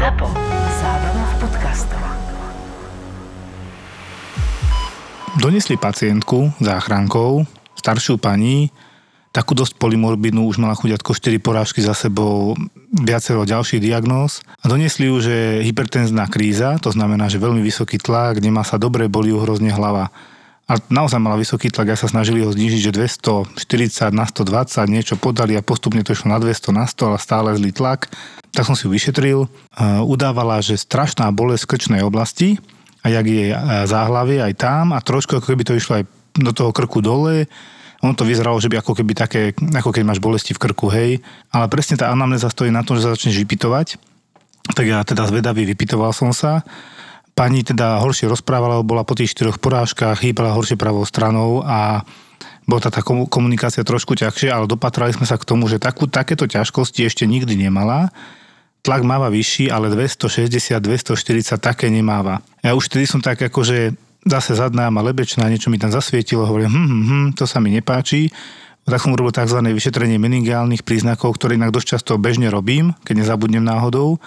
ZAPO. Zábrná v podcastov. Donesli pacientku záchrankou, staršiu pani, takú dosť polymorbidnú, už mala chuďatko 4 porážky za sebou, viacero ďalších diagnóz. A doniesli ju, že hypertenzná kríza, to znamená, že veľmi vysoký tlak, nemá sa dobre, boli ju hrozne hlava. A naozaj mala vysoký tlak, ja sa snažili ho znižiť, že 240 na 120, niečo podali a postupne to išlo na 200 na 100, ale stále zlý tlak. Tak som si ju vyšetril. Udávala, že strašná bolesť krčnej oblasti, a jak je záhlavie aj tam a trošku ako keby to išlo aj do toho krku dole ono to vyzeralo, že by ako keby také, ako keď máš bolesti v krku, hej. Ale presne tá anamnéza stojí na tom, že začneš vypitovať. Tak ja teda zvedavý vypitoval som sa. Pani teda horšie rozprávala, bola po tých štyroch porážkach, hýbala horšie pravou stranou a bola tá, komunikácia trošku ťažšia, ale dopatrali sme sa k tomu, že takú, takéto ťažkosti ešte nikdy nemala. Tlak máva vyšší, ale 260, 240 také nemáva. Ja už vtedy som tak akože zase zadná ma lebečná, niečo mi tam zasvietilo, hovorím, hm, hm, hm, to sa mi nepáči. Tak som urobil tzv. vyšetrenie meningiálnych príznakov, ktoré inak dosť často bežne robím, keď nezabudnem náhodou.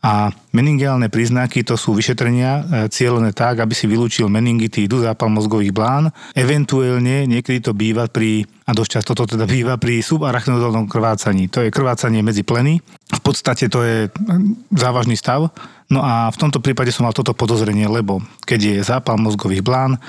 A meningiálne príznaky to sú vyšetrenia e, cieľené tak, aby si vylúčil meningitídu, zápal mozgových blán. Eventuálne niekedy to býva pri, a dosť často to teda býva pri subarachnodálnom krvácaní. To je krvácanie medzi pleny. V podstate to je závažný stav. No a v tomto prípade som mal toto podozrenie, lebo keď je zápal mozgových blán,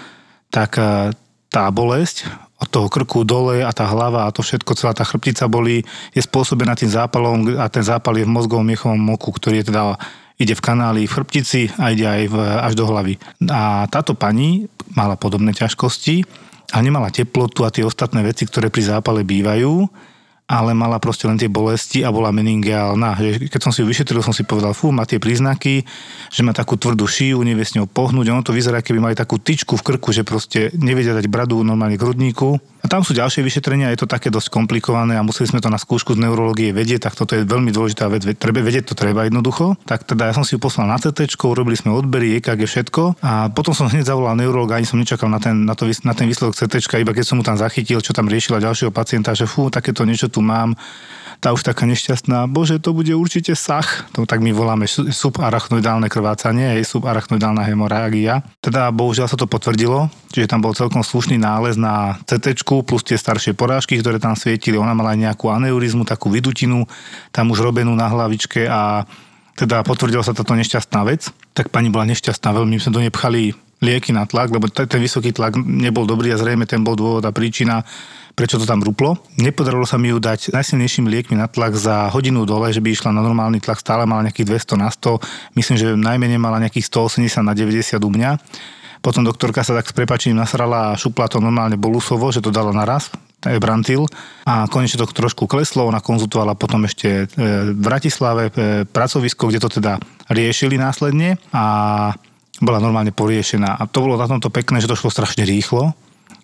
tak e, tá bolesť od toho krku dole a tá hlava a to všetko, celá tá chrbtica boli, je spôsobená tým zápalom a ten zápal je v mozgovom miechovom moku, ktorý je teda ide v kanáli v chrbtici a ide aj v, až do hlavy. A táto pani mala podobné ťažkosti a nemala teplotu a tie ostatné veci, ktoré pri zápale bývajú ale mala proste len tie bolesti a bola meningiálna. Keď som si ju vyšetril, som si povedal, fú, má tie príznaky, že má takú tvrdú šiju, nevie s ňou pohnúť. Ono to vyzerá, keby mali takú tyčku v krku, že proste nevedia dať bradu normálne k hrudníku. A tam sú ďalšie vyšetrenia, je to také dosť komplikované a museli sme to na skúšku z neurológie vedieť, tak toto je veľmi dôležitá vec, treba, vedieť to treba jednoducho. Tak teda ja som si ju poslal na CT, urobili sme odbery, EKG, všetko a potom som hneď zavolal neurologa, ani som nečakal na ten, na to, na ten výsledok CT, iba keď som mu tam zachytil, čo tam riešila ďalšieho pacienta, že fú, takéto niečo tu mám, tá už taká nešťastná, bože, to bude určite sach, to tak my voláme subarachnoidálne krvácanie, aj subarachnoidálna hemorágia. Teda bohužiaľ sa to potvrdilo, čiže tam bol celkom slušný nález na CT plus tie staršie porážky, ktoré tam svietili. Ona mala nejakú aneurizmu, takú vydutinu, tam už robenú na hlavičke a teda potvrdila sa táto nešťastná vec. Tak pani bola nešťastná, veľmi sme do nej pchali lieky na tlak, lebo ten vysoký tlak nebol dobrý a zrejme ten bol dôvod a príčina prečo to tam ruplo. Nepodarilo sa mi ju dať najsilnejšími liekmi na tlak za hodinu dole, že by išla na normálny tlak, stále mala nejakých 200 na 100, myslím, že najmenej mala nejakých 180 na 90 u mňa. Potom doktorka sa tak s prepačením nasrala a šupla to normálne bolusovo, že to dala naraz, Brantil a konečne to trošku kleslo, ona konzultovala potom ešte e, v Bratislave e, pracovisko, kde to teda riešili následne a bola normálne poriešená. A to bolo na tomto pekné, že to šlo strašne rýchlo,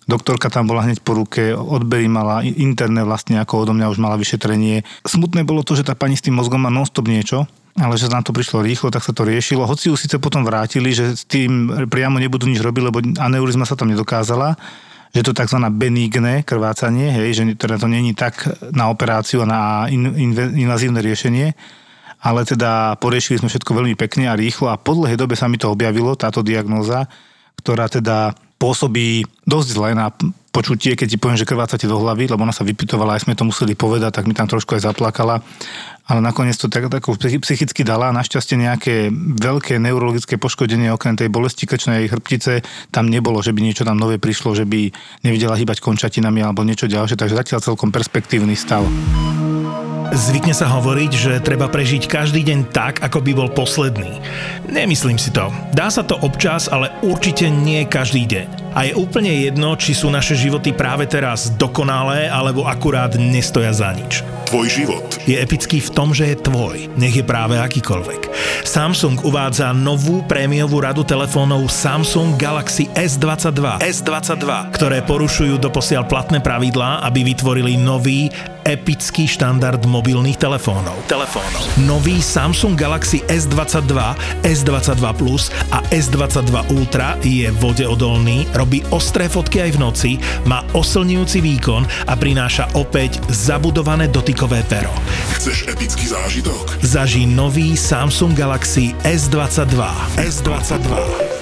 Doktorka tam bola hneď po ruke, odbery mala interné vlastne, ako odo mňa už mala vyšetrenie. Smutné bolo to, že tá pani s tým mozgom má non-stop niečo, ale že nám to prišlo rýchlo, tak sa to riešilo. Hoci ju síce potom vrátili, že s tým priamo nebudú nič robiť, lebo aneurizma sa tam nedokázala, že to tzv. benigné krvácanie, hej, že teda to není tak na operáciu a na in, in, invazívne riešenie, ale teda poriešili sme všetko veľmi pekne a rýchlo a po dlhej dobe sa mi to objavilo, táto diagnóza, ktorá teda pôsobí dosť zle na počutie, keď ti poviem, že krváca ti do hlavy, lebo ona sa vypitovala, aj sme to museli povedať, tak mi tam trošku aj zaplakala. Ale nakoniec to tak, tak psychicky dala. Našťastie nejaké veľké neurologické poškodenie okrem tej bolesti krčnej chrbtice tam nebolo, že by niečo tam nové prišlo, že by nevidela hýbať končatinami alebo niečo ďalšie. Takže zatiaľ celkom perspektívny stav. Zvykne sa hovoriť, že treba prežiť každý deň tak, ako by bol posledný. Nemyslím si to. Dá sa to občas, ale určite nie každý deň. A je úplne jedno, či sú naše životy práve teraz dokonalé, alebo akurát nestoja za nič. Tvoj život je epický v tom, že je tvoj, nech je práve akýkoľvek. Samsung uvádza novú prémiovú radu telefónov Samsung Galaxy S22, S22, ktoré porušujú doposiaľ platné pravidlá, aby vytvorili nový epický štandard mobilných telefónov. Telefónov. Nový Samsung Galaxy S22, S22 Plus a S22 Ultra je vodeodolný, robí ostré fotky aj v noci, má oslňujúci výkon a prináša opäť zabudované dotykové pero. Chceš epický zážitok? Zaží nový Samsung Galaxy S22. S22.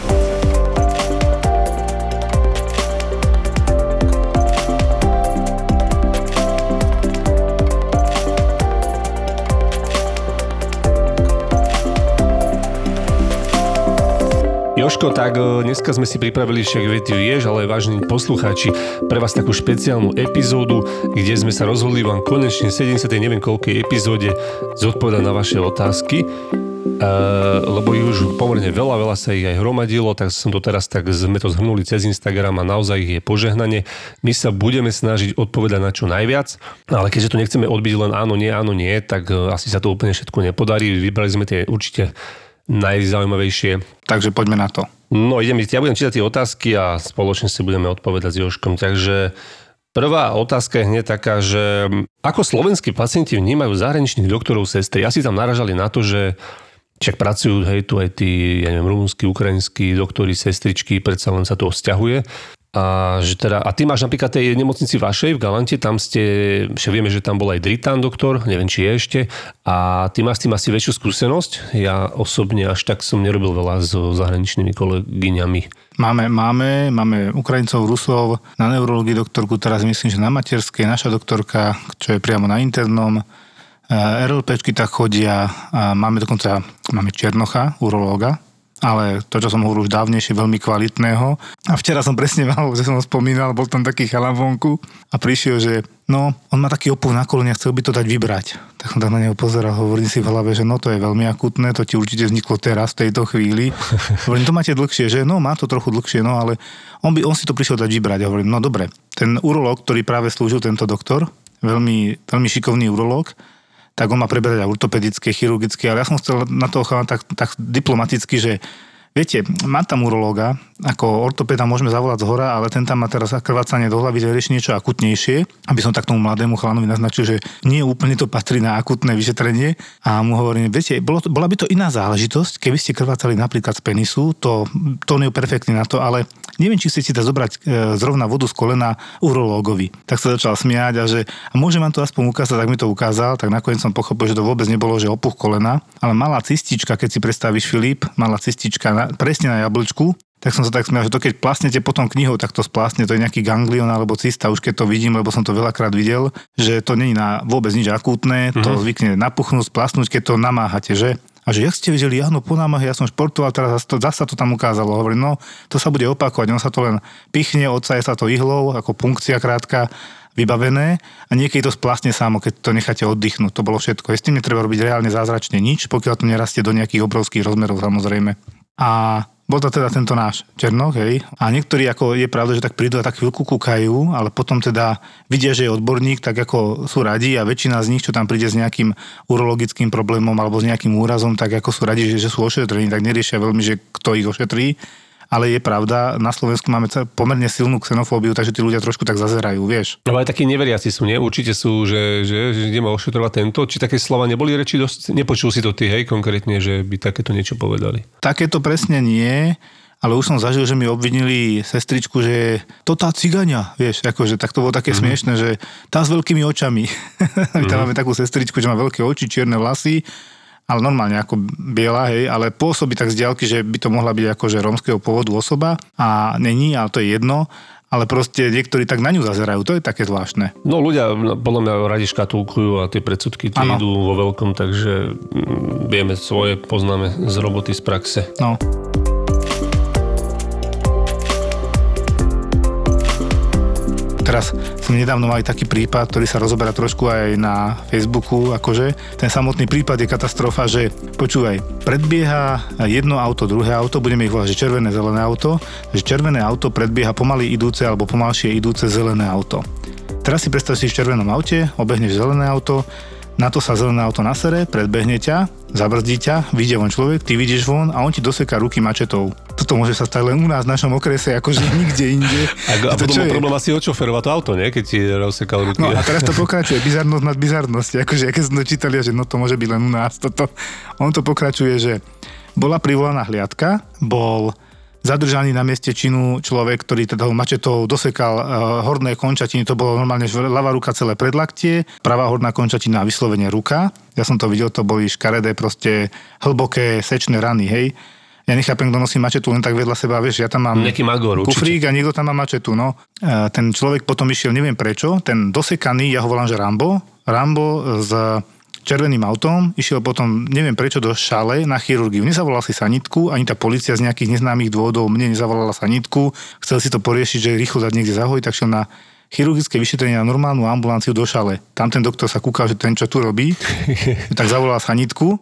Joško, tak e, dneska sme si pripravili, však vie, ty vieš, ale vážení poslucháči, pre vás takú špeciálnu epizódu, kde sme sa rozhodli vám konečne 70. neviem koľkej epizóde zodpovedať na vaše otázky. Uh, lebo ich už pomerne veľa, veľa sa ich aj hromadilo, tak som to teraz tak sme to zhrnuli cez Instagram a naozaj ich je požehnanie. My sa budeme snažiť odpovedať na čo najviac, ale keďže to nechceme odbiť len áno, nie, áno, nie, tak uh, asi sa to úplne všetko nepodarí. Vybrali sme tie určite najzaujímavejšie. Takže poďme na to. No idem, ja budem čítať tie otázky a spoločne si budeme odpovedať s Joškom. Takže prvá otázka je hneď taká, že ako slovenskí pacienti vnímajú zahraničných doktorov, sestry? Asi tam naražali na to, že však pracujú, hej, tu aj tí, ja neviem, rumúnsky, ukrajinskí doktori, sestričky, predsa len sa to vzťahuje. A, že teda, a ty máš napríklad tej nemocnici vašej v Galante, tam ste, však vieme, že tam bol aj Dritán doktor, neviem, či je ešte, a ty máš s tým asi väčšiu skúsenosť. Ja osobne až tak som nerobil veľa so zahraničnými kolegyňami. Máme, máme, máme Ukrajincov, Rusov, na neurologii doktorku, teraz myslím, že na materskej, naša doktorka, čo je priamo na internom, RLPčky tak chodia, a máme dokonca, máme Černocha, urológa, ale to, čo som hovoril už dávnejšie, veľmi kvalitného. A včera som presne mal, že som ho spomínal, bol tam taký chalan vonku a prišiel, že no, on má taký opuch na kolene, chcel by to dať vybrať. Tak som tak na neho pozeral, hovorím si v hlave, že no to je veľmi akutné, to ti určite vzniklo teraz, v tejto chvíli. Hovorím, to máte dlhšie, že no, má to trochu dlhšie, no ale on, by, on si to prišiel dať vybrať. A hovorím, no dobre, ten urológ, ktorý práve slúžil tento doktor, veľmi, veľmi šikovný urológ, tak on má preberať aj ortopedické, chirurgické, ale ja som chcel na toho chala tak, tak diplomaticky, že Viete, má tam urológa, ako ortopeda môžeme zavolať z hora, ale ten tam má teraz krvácanie do hlavy, že rieši niečo akutnejšie, aby som tak tomu mladému chalanovi naznačil, že nie úplne to patrí na akutné vyšetrenie. A mu hovorím, viete, bolo bola by to iná záležitosť, keby ste krvácali napríklad z penisu, to, to nie je perfektne na to, ale neviem, či chcete zobrať e, zrovna vodu z kolena urológovi. Tak sa začal smiať a že a môžem vám to aspoň ukázať, tak mi to ukázal, tak nakoniec som pochopil, že to vôbec nebolo, že opuch kolena, ale malá cistička, keď si predstavíš Filip, malá cistička na, presne na jablčku, tak som sa tak smial, že to keď plasnete potom knihou, tak to splásne, to je nejaký ganglion alebo cista, už keď to vidím, lebo som to veľakrát videl, že to není na vôbec nič akútne, to mm-hmm. zvykne napuchnúť, splasnúť, keď to namáhate, že? A že jak ste videli, áno, po námahe, ja som športoval, teraz to, zase to tam ukázalo. Hovorím, no, to sa bude opakovať, on sa to len pichne, odsaje sa to ihlou, ako punkcia krátka, vybavené a niekedy to splasne samo, keď to necháte oddychnúť. To bolo všetko. S tým netreba robiť reálne zázračne nič, pokiaľ to nerastie do nejakých obrovských rozmerov samozrejme. A bol to teda tento náš Černoch, hej. A niektorí, ako je pravda, že tak prídu a tak chvíľku kúkajú, ale potom teda vidia, že je odborník, tak ako sú radi a väčšina z nich, čo tam príde s nejakým urologickým problémom alebo s nejakým úrazom, tak ako sú radi, že, že sú ošetrení, tak neriešia veľmi, že kto ich ošetrí ale je pravda, na Slovensku máme pomerne silnú xenofóbiu, takže tí ľudia trošku tak zazerajú, vieš. No aj takí neveriaci sú, nie? Určite sú, že, že, že ideme ošetrovať tento. Či také slova neboli reči dosť? Nepočul si to ty, hej, konkrétne, že by takéto niečo povedali? Takéto presne nie ale už som zažil, že mi obvinili sestričku, že to tá cigania, vieš, akože tak to bolo také mm-hmm. smiešne, že tá s veľkými očami. mm-hmm. Tam máme takú sestričku, že má veľké oči, čierne vlasy ale normálne ako biela, hej, ale pôsobí tak z diaľky, že by to mohla byť akože rómskeho pôvodu osoba a není, ale to je jedno ale proste niektorí tak na ňu zazerajú, to je také zvláštne. No ľudia podľa mňa radi škatulkujú a tie predsudky tie idú vo veľkom, takže mm, vieme svoje, poznáme z roboty, z praxe. No. Teraz sme nedávno mali taký prípad, ktorý sa rozoberá trošku aj na Facebooku, akože ten samotný prípad je katastrofa, že počúvaj, predbieha jedno auto, druhé auto, budeme ich volať, že červené, zelené auto, že červené auto predbieha pomaly idúce alebo pomalšie idúce zelené auto. Teraz si predstav si v červenom aute, obehneš zelené auto, na to sa zelené auto nasere, predbehne ťa, zabrzdí ťa, vyjde von človek, ty vidíš von a on ti doseká ruky mačetou. To toto môže sa stať len u nás v našom okrese, akože nikde inde. A, a To potom je? problém asi odšoferovať to auto, nie? Keď ti rozsekal ruky. No a teraz to pokračuje, bizarnosť nad bizarnosť. Akože, keď sme čítali, že no to môže byť len u nás. Toto. On to pokračuje, že bola privolaná hliadka, bol zadržaný na mieste činu človek, ktorý teda mačetou dosekal uh, horné končatiny, to bolo normálne že ľavá ruka celé predlaktie, pravá horná končatina vyslovene ruka. Ja som to videl, to boli škaredé, proste hlboké sečné rany, hej. Ja nechápem, kto nosí mačetu len tak vedľa seba, vieš, ja tam mám Nejaký magor, určite. kufrík a niekto tam má mačetu, no. E, Ten človek potom išiel, neviem prečo, ten dosekaný, ja ho volám, že Rambo, Rambo s červeným autom, išiel potom, neviem prečo, do šale na chirurgiu. Nezavolal si sanitku, ani tá policia z nejakých neznámych dôvodov mne nezavolala sanitku, chcel si to poriešiť, že rýchlo dať niekde zahojiť, tak šiel na chirurgické vyšetrenie na normálnu ambulanciu do šale. Tam ten doktor sa kúkal, že ten čo tu robí, tak zavolal sanitku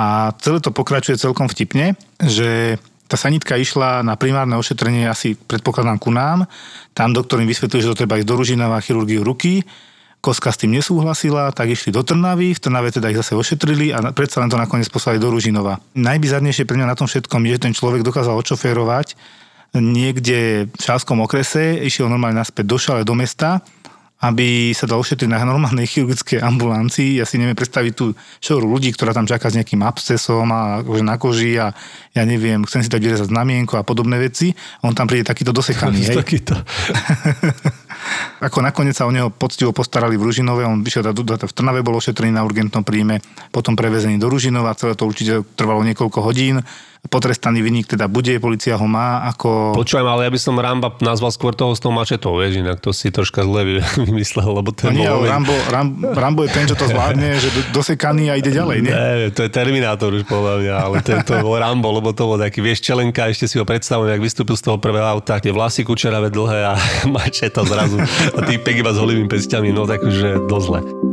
a celé to pokračuje celkom vtipne, že tá sanitka išla na primárne ošetrenie asi predpokladám ku nám. Tam doktor im vysvetlil, že to treba ísť do Ružinova chirurgiu ruky. Koska s tým nesúhlasila, tak išli do Trnavy, v Trnave teda ich zase ošetrili a predsa len to nakoniec poslali do Ružinova. Najbizarnejšie pre mňa na tom všetkom je, že ten človek dokázal odšoférovať niekde v Šálskom okrese, išiel normálne naspäť do Šale, do mesta, aby sa dal ošetriť na normálnej chirurgickej ambulancii. Ja si neviem predstaviť tú šoru ľudí, ktorá tam čaká s nejakým abscesom a akože na koži a ja neviem, chcem si dať vyrezať znamienko a podobné veci. A on tam príde takýto dosekaný, hej. Takýto. Ako nakoniec sa o neho poctivo postarali v Ružinove, on vyšiel do, v Trnave bol ošetrený na urgentnom príjme, potom prevezený do Ružinova, celé to určite trvalo niekoľko hodín. Potrestaný vynik teda bude, policia ho má ako... Počujem, ale ja by som Ramba nazval skôr toho s tou mačetou, vieš, inak to si troška zle vy- vymyslel, lebo No ten nie, bol... ale Rambo, Rambo, Rambo je ten, čo to zvládne, že do, dosekaný a ide ďalej, nie? Ne, to je Terminátor už podľa mňa, ale tento bol Rambo, lebo to bol taký, vieš, čelenka, ešte si ho predstavujem, jak vystúpil z toho prvého auta, tie vlasy kučeravé dlhé a mačeta zrazu a týpek iba s holými pestiami, no takže dosť zle.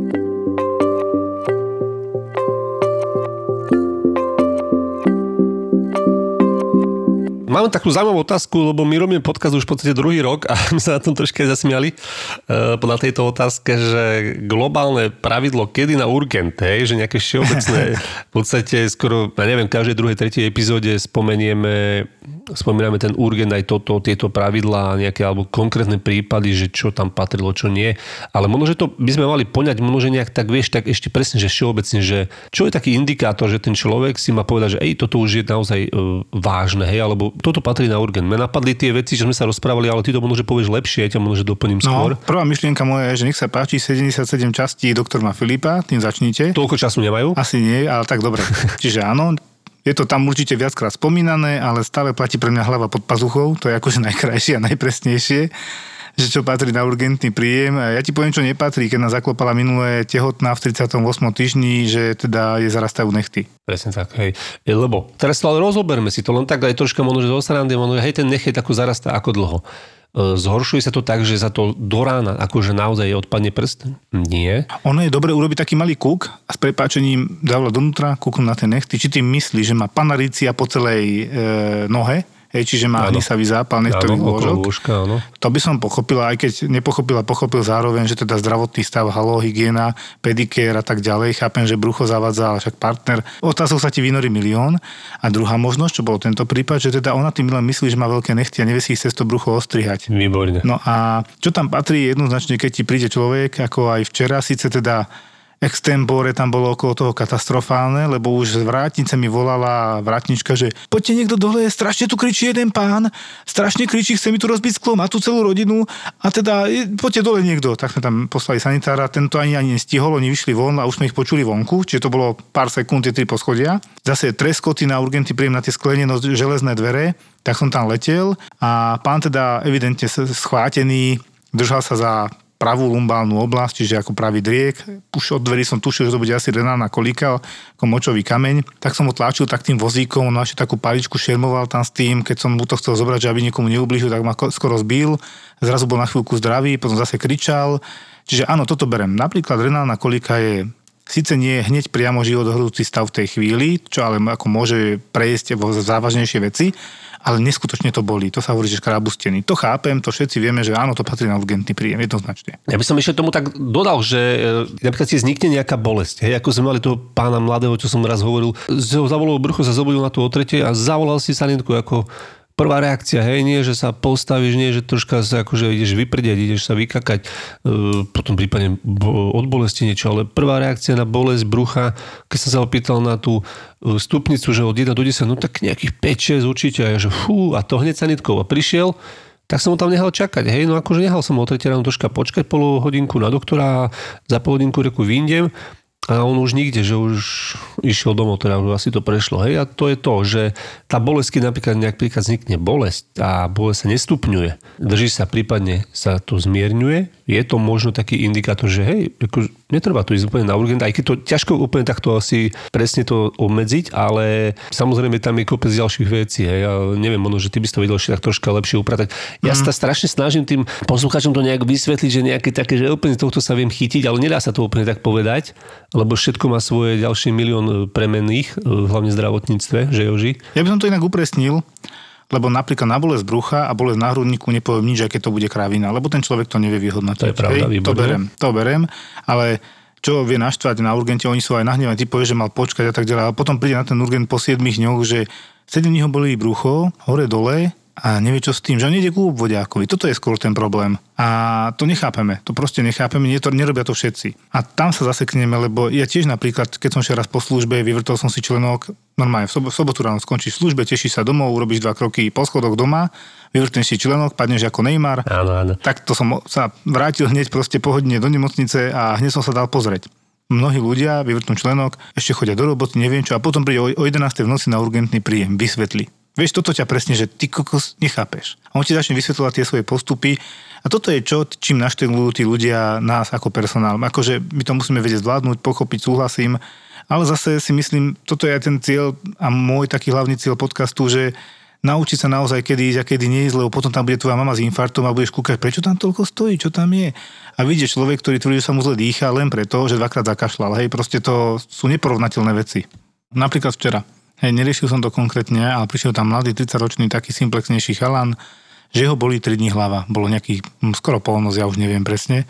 Mám takú zaujímavú otázku, lebo my robíme podcast už v podstate druhý rok a my sa na tom troška zasmiali uh, na tejto otázke, že globálne pravidlo, kedy na urgent, hej, že nejaké všeobecné, v podstate skoro, ja neviem, v každej druhej, tretej epizóde spomenieme, spomíname ten urgent aj toto, tieto pravidlá, nejaké alebo konkrétne prípady, že čo tam patrilo, čo nie. Ale možno, že to by sme mali poňať, možno, že nejak tak vieš, tak ešte presne, že všeobecne, že čo je taký indikátor, že ten človek si má povedať, že ej, toto už je naozaj uh, vážne, hej, alebo toto patrí na urgent. Mne napadli tie veci, že sme sa rozprávali, ale ty to možno, že povieš lepšie, ja ťa možno, že doplním skôr. No, prvá myšlienka moja je, že nech sa páči 77 častí doktorma Filipa, tým začnite. Toľko času nemajú? Asi nie, ale tak dobre. Čiže áno, je to tam určite viackrát spomínané, ale stále platí pre mňa hlava pod pazuchou, to je akože najkrajšie a najpresnejšie že čo patrí na urgentný príjem. Ja ti poviem, čo nepatrí, keď nás zaklopala minulé tehotná v 38. týždni, že teda je zarastajú nechty. Presne tak, hej. E, Lebo teraz to ale rozoberme si to len tak aj troška možno, že zo srandy, možno, hej, ten nechej takú zarastá ako dlho. E, Zhoršuje sa to tak, že za to do rána akože naozaj odpadne prst? Nie. Ono je dobre urobiť taký malý kúk a s prepáčením dávať donútra, kúknúť na ten nechty. Či tým myslí, že má panarícia po celej e, nohe, hej, čiže má hnisavý zápal okolo lôžok. lôžka, áno. To by som pochopila, aj keď nepochopila, pochopil zároveň, že teda zdravotný stav, halo, hygiena, pedikér a tak ďalej. Chápem, že brucho zavadza, ale však partner. Otázok sa ti vynorí milión. A druhá možnosť, čo bol tento prípad, že teda ona tým len myslí, že má veľké nechty a nevie si ich cez to brucho ostrihať. Výborne. No a čo tam patrí jednoznačne, keď ti príde človek, ako aj včera, síce teda extempore tam bolo okolo toho katastrofálne, lebo už z vrátnice mi volala vrátnička, že poďte niekto dole, strašne tu kričí jeden pán, strašne kričí, chce mi tu rozbiť sklo, má tu celú rodinu a teda e, poďte dole niekto. Tak sme tam poslali sanitára, tento ani ani nestihol, oni vyšli von a už sme ich počuli vonku, čiže to bolo pár sekúnd, tie tri poschodia. Zase treskoty na urgenty príjem na tie sklenenosť železné dvere, tak som tam letel a pán teda evidentne schvátený, držal sa za pravú lumbálnu oblasť, čiže ako pravý driek. Už od dverí som tušil, že to bude asi renálna kolika, ako močový kameň. Tak som ho tlačil tak tým vozíkom, on ešte takú paličku šermoval tam s tým, keď som mu to chcel zobrať, že aby nikomu neublížil, tak ma ko- skoro zbil. Zrazu bol na chvíľku zdravý, potom zase kričal. Čiže áno, toto berem. Napríklad renálna kolika je Sice nie je hneď priamo životohrúci stav v tej chvíli, čo ale ako môže prejsť vo závažnejšie veci, ale neskutočne to boli. To sa hovorí, že škrabustený. To chápem, to všetci vieme, že áno, to patrí na urgentný príjem, jednoznačne. Ja by som ešte tomu tak dodal, že e, napríklad si vznikne nejaká bolesť. Hej, ako sme mali toho pána mladého, čo som raz hovoril, z ho zavolal brucho, sa zobudil na tú o a zavolal si sanitku ako prvá reakcia, hej, nie, že sa postavíš, nie, že troška sa akože ideš vyprdeť, ideš sa vykakať, e, potom prípadne od bolesti niečo, ale prvá reakcia na bolesť brucha, keď som sa opýtal na tú e, stupnicu, že od 1 do 10, no tak nejakých 5-6 určite, a ja, že fú, a to hneď sanitkou. A prišiel, tak som ho tam nehal čakať. Hej, no akože nehal som ho o 3 ráno troška počkať pol hodinku na doktora a za pol hodinku reku vyjdem a on už nikde, že už išiel domov, teda už asi to prešlo. Hej? A to je to, že tá bolesť, keď napríklad nejak príklad vznikne bolesť a bolesť sa nestupňuje, drží sa, prípadne sa to zmierňuje, je to možno taký indikátor, že hej, ako, netreba to ísť úplne na urgent, aj keď to ťažko úplne takto asi presne to obmedziť, ale samozrejme tam je kopec ďalších vecí. Hej? Ja neviem, možno, že ty by si to vedel ešte tak troška lepšie upratať. Ja mm. sa strašne snažím tým poslucháčom to nejak vysvetliť, že nejaké také, že úplne tohto sa viem chytiť, ale nedá sa to úplne tak povedať, lebo všetko má svoje ďalší milión premenných, e, hlavne v zdravotníctve, že Joži? Ja by som to inak upresnil, lebo napríklad na bolesť brucha a bolesť na hrudníku nepoviem nič, aké to bude kravina, lebo ten človek to nevie vyhodnotiť. To je pravda, Hej, to berem, to berem, ale čo vie naštvať na urgente, oni sú aj nahnevaní, ty povieš, že mal počkať a tak ďalej, a potom príde na ten urgent po 7 dňoch, že 7 dní ho bolí brucho, hore dole, a nevie čo s tým, že on ide ku obvodiakovi. Toto je skôr ten problém. A to nechápeme. To proste nechápeme. Nie to, nerobia to všetci. A tam sa zasekneme, lebo ja tiež napríklad, keď som šiel raz po službe, vyvrtol som si členok, normálne v, sob- v sobotu ráno skončíš v službe, tešíš sa domov, urobíš dva kroky po schodoch doma, vyvrtneš si členok, padneš ako Neymar. Áno, áno. Tak to som sa vrátil hneď proste po hodine do nemocnice a hneď som sa dal pozrieť. Mnohí ľudia vyvrtnú členok, ešte chodia do roboty, neviem čo, a potom príde o 11. v noci na urgentný príjem, vysvetli. Vieš, toto ťa presne, že ty kokos nechápeš. A on ti začne vysvetľovať tie svoje postupy. A toto je čo, čím naštelujú tí ľudia nás ako personál. Akože my to musíme vedieť zvládnuť, pochopiť, súhlasím. Ale zase si myslím, toto je aj ten cieľ a môj taký hlavný cieľ podcastu, že naučiť sa naozaj, kedy ísť a kedy nie ísť, lebo potom tam bude tvoja mama s infartom a budeš kúkať, prečo tam toľko stojí, čo tam je. A vidíš človek, ktorý tvrdí, že sa mu zle dýcha len preto, že dvakrát zakašľal. Hej, proste to sú neporovnateľné veci. Napríklad včera. Hej, neriešil som to konkrétne, ale prišiel tam mladý 30-ročný taký simplexnejší chalan, že ho boli 3 dní hlava. Bolo nejaký hm, skoro polnoc, ja už neviem presne.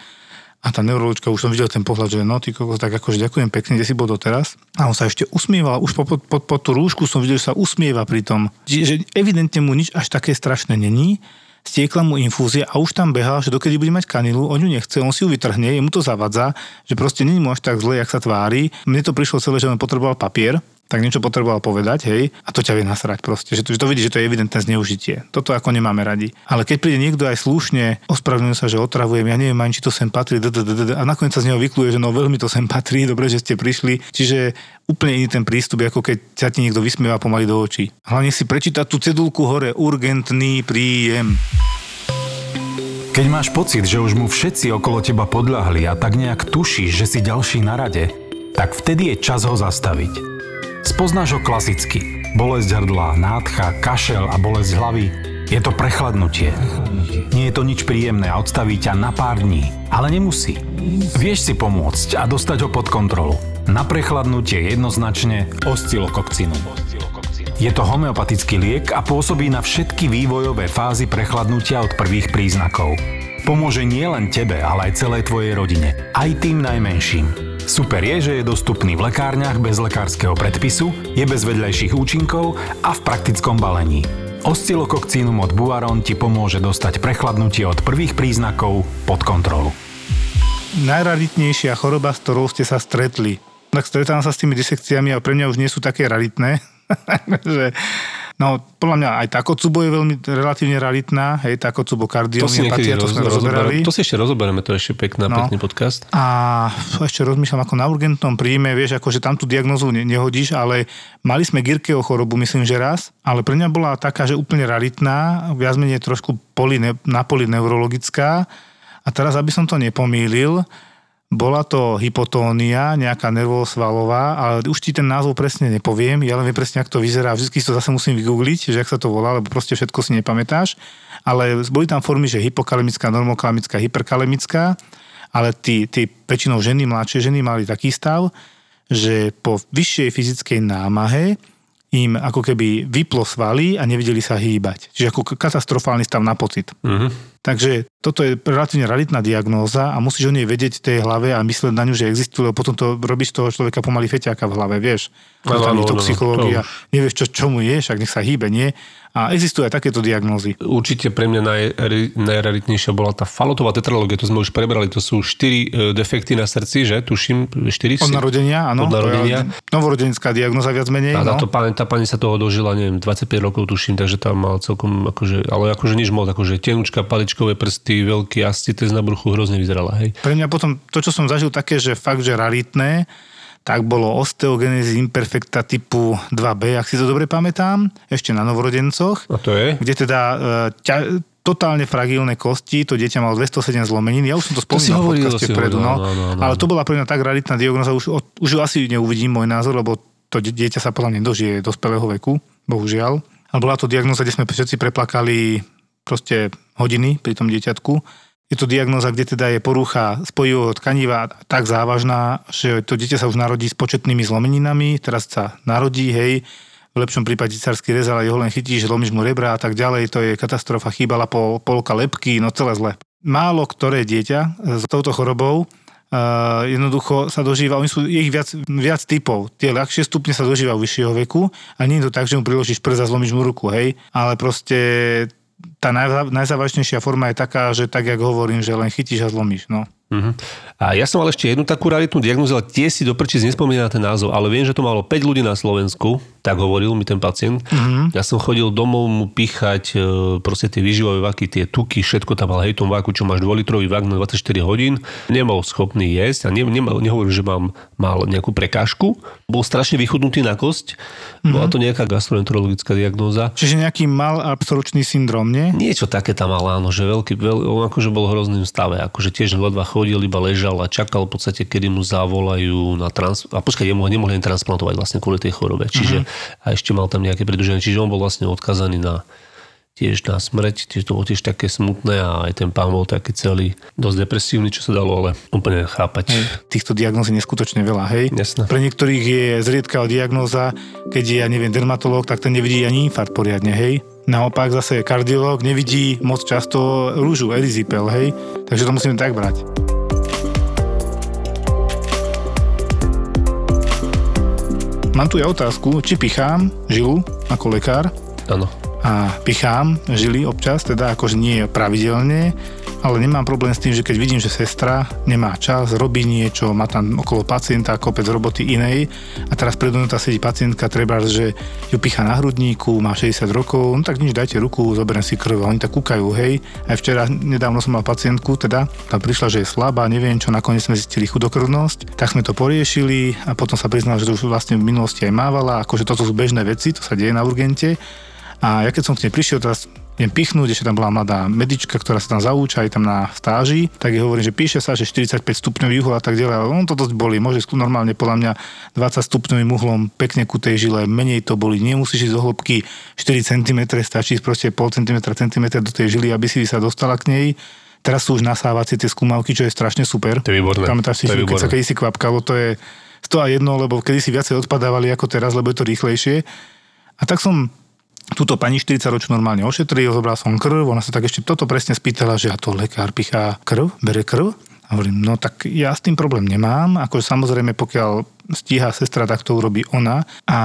A tá neurologička, už som videl ten pohľad, že no, ty kokos, tak akože ďakujem pekne, kde si bol doteraz. A on sa ešte usmieval, už po, po, po, po tú rúšku som videl, že sa usmieva pri tom. Že, evidentne mu nič až také strašné není, stiekla mu infúzia a už tam behal, že dokedy bude mať kanilu, on ju nechce, on si ju vytrhne, jemu to zavadza, že proste není mu až tak zle, jak sa tvári. Mne to prišlo celé, že on potreboval papier, tak niečo potreboval povedať, hej, a to ťa vie nasrať proste, že to, že to vidí, že to je evidentné zneužitie. Toto ako nemáme radi. Ale keď príde niekto aj slušne, ospravedlňuje sa, že otravujem, ja neviem ani, či to sem patrí, a nakoniec sa z neho vykluje, že no veľmi to sem patrí, dobre, že ste prišli. Čiže úplne iný ten prístup, ako keď sa ti niekto vysmieva pomaly do očí. Hlavne si prečítať tú cedulku hore, urgentný príjem. Keď máš pocit, že už mu všetci okolo teba podľahli a tak nejak tušíš, že si ďalší na rade, tak vtedy je čas ho zastaviť. Spoznáš ho klasicky. Bolesť hrdla, nádcha, kašel a bolesť hlavy. Je to prechladnutie. Nie je to nič príjemné a odstaví ťa na pár dní. Ale nemusí. Vieš si pomôcť a dostať ho pod kontrolu. Na prechladnutie jednoznačne oscilokokcinu. Je to homeopatický liek a pôsobí na všetky vývojové fázy prechladnutia od prvých príznakov. Pomôže nielen tebe, ale aj celej tvojej rodine. Aj tým najmenším. Super je, že je dostupný v lekárniach bez lekárskeho predpisu, je bez vedľajších účinkov a v praktickom balení. Oscillococcinum od Buaron ti pomôže dostať prechladnutie od prvých príznakov pod kontrolu. Najraritnejšia choroba, s ktorou ste sa stretli. Tak stretávam sa s tými disekciami a pre mňa už nie sú také raritné. že No, podľa mňa aj takocubo je veľmi relatívne realitná, hej, takocubo kardiomyopatia, to, to sme rozoberali. To si ešte rozoberieme, to je ešte pekná, no. pekný podcast. A ešte rozmýšľam, ako na urgentnom príjme, vieš, ako že tam tú diagnozu ne, nehodíš, ale mali sme Girkeho chorobu, myslím, že raz, ale pre mňa bola taká, že úplne realitná, viac menej trošku poli, na poli neurologická. A teraz, aby som to nepomýlil, bola to hypotónia, nejaká nervosvalová, ale už ti ten názov presne nepoviem, ja len viem presne, ako to vyzerá, vždy to zase musím vygoogliť, že ak sa to volá, lebo proste všetko si nepamätáš, ale boli tam formy, že hypokalemická, normokalemická, hyperkalemická ale tí, tí väčšinou ženy, mladšie ženy mali taký stav, že po vyššej fyzickej námahe im ako keby vyplo svaly a nevedeli sa hýbať. Čiže ako katastrofálny stav na pocit. Mhm. Takže toto je relatívne raritná diagnóza a musíš o nej vedieť v tej hlave a myslieť na ňu, že existuje, lebo potom to robíš toho človeka pomaly feťáka v hlave, vieš. Áno, Tam áno, je to psychológia, to nevieš, čo, čo mu je, však nech sa hýbe, nie? A existujú aj takéto diagnózy. Určite pre mňa naj, najraritnejšia bola tá falotová tetralógia, to sme už prebrali, to sú štyri e, defekty na srdci, že? Tuším, štyri? Od narodenia, áno. Od narodenia. Je Novorodenská diagnóza viac menej. A no. táto pani, tá pani sa toho dožila, neviem, 25 rokov tuším, takže tam mala celkom, akože, ale akože nič moc, akože tenučka, paličkové prsty, veľký ascites na bruchu, hrozne vyzerala, hej. Pre mňa potom to, čo som zažil také, že fakt, že raritné, tak bolo osteogenesis imperfecta typu 2B, ak si to dobre pamätám, ešte na novorodencoch, A to je? kde teda e, ťa, totálne fragilné kosti, to dieťa malo 207 zlomenín, ja už som to spomínal v podcaste vpredu, hovoril, no, áno, áno, áno. ale to bola pre mňa tak raritná diagnoza, už, od- už asi neuvidím, môj názor, lebo to die- dieťa sa podľa mňa dožije dospelého veku, bohužiaľ. Ale bola to diagnoza, kde sme všetci preplakali proste hodiny pri tom dieťatku. Je to diagnoza, kde teda je porucha spojivého tkaniva tak závažná, že to dieťa sa už narodí s početnými zlomeninami, teraz sa narodí, hej, v lepšom prípade cisársky rez, ale jeho len chytíš, zlomíš mu rebra a tak ďalej, to je katastrofa, chýbala po polka lepky, no celé zle. Málo ktoré dieťa s touto chorobou Uh, jednoducho sa dožíva, oni sú, ich viac, viac typov. Tie ľahšie stupne sa dožívajú vyššieho veku a nie je to tak, že mu priložíš prst a zlomíš mu ruku, hej. Ale proste tá najzá, najzávažnejšia forma je taká, že tak, jak hovorím, že len chytíš a zlomíš, no. Uh-huh. A ja som mal ešte jednu takú raritnú diagnózu, ale tie si doprčíc nespomínam na ten názov, ale viem, že to malo 5 ľudí na Slovensku, tak hovoril mi ten pacient. Uh-huh. Ja som chodil domov mu píchať e, proste tie výživové vaky, tie tuky, všetko tam mal, hej, tom vaku, čo máš 2-litrový vak na 24 hodín. Nebol schopný jesť a ne, nemal, nehovoril, že mám, mal nejakú prekážku. Bol strašne vychudnutý na kosť. Uh-huh. Bola to nejaká gastroenterologická diagnóza. Čiže nejaký mal absorpčný syndrom, nie? Niečo také tam mal, áno, že veľký, veľ, on akože bol v hrozným stave, akože tiež ledva chodil, iba ležal a čakal v podstate, kedy mu zavolajú na trans... A počkaj, jemu ho nemohli transplantovať vlastne kvôli tej chorobe, čiže uh-huh. A ešte mal tam nejaké predlženie, čiže on bol vlastne odkazaný na tiež na smrť, tiež to bolo tiež také smutné a aj ten pán bol taký celý dosť depresívny, čo sa dalo ale úplne chápať. Týchto diagnóz je neskutočne veľa, hej? Jasné. Pre niektorých je zriedkavá diagnóza, keď je, ja neviem, dermatológ, tak ten nevidí ani infarkt poriadne, hej? Naopak zase kardiológ nevidí moc často rúžu, erizipel, hej? Takže to musíme tak brať. Mám tu ja otázku, či pichám žilu ako lekár Áno. A pichám žily občas, teda akože nie pravidelne, ale nemám problém s tým, že keď vidím, že sestra nemá čas, robí niečo, má tam okolo pacienta kopec roboty inej a teraz predo tá sedí pacientka, treba, že ju pichá na hrudníku, má 60 rokov, no tak nič, dajte ruku, zoberiem si krv oni tak kúkajú, hej. Aj včera, nedávno som mal pacientku, teda, tam prišla, že je slabá, neviem čo, nakoniec sme zistili chudokrvnosť, tak sme to poriešili a potom sa priznala, že to už vlastne v minulosti aj mávala, akože toto sú bežné veci, to sa deje na urgente. A ja keď som k nej prišiel, teraz idem pichnúť, ešte tam bola mladá medička, ktorá sa tam zaúča aj tam na stáži, tak jej hovorím, že píše sa, že 45 stupňový uhol a tak ďalej, ale on to dosť boli, môže normálne podľa mňa 20 stupňovým uhlom pekne ku tej žile, menej to boli, nemusíš ísť do hĺbky 4 cm, stačí proste pol cm, cm do tej žily, aby si sa dostala k nej. Teraz sú už nasávacie tie skúmavky, čo je strašne super. To je výborné. Pamätáš si, To je keď sa výborné. kedysi kvapkalo, to je 100 a jedno, lebo kedy si viacej odpadávali ako teraz, lebo je to rýchlejšie. A tak som túto pani 40 ročnú normálne ošetril, zobral som krv, ona sa tak ešte toto presne spýtala, že a to lekár pichá krv, bere krv. A hovorím, no tak ja s tým problém nemám, ako samozrejme pokiaľ stíha sestra, tak to urobí ona. A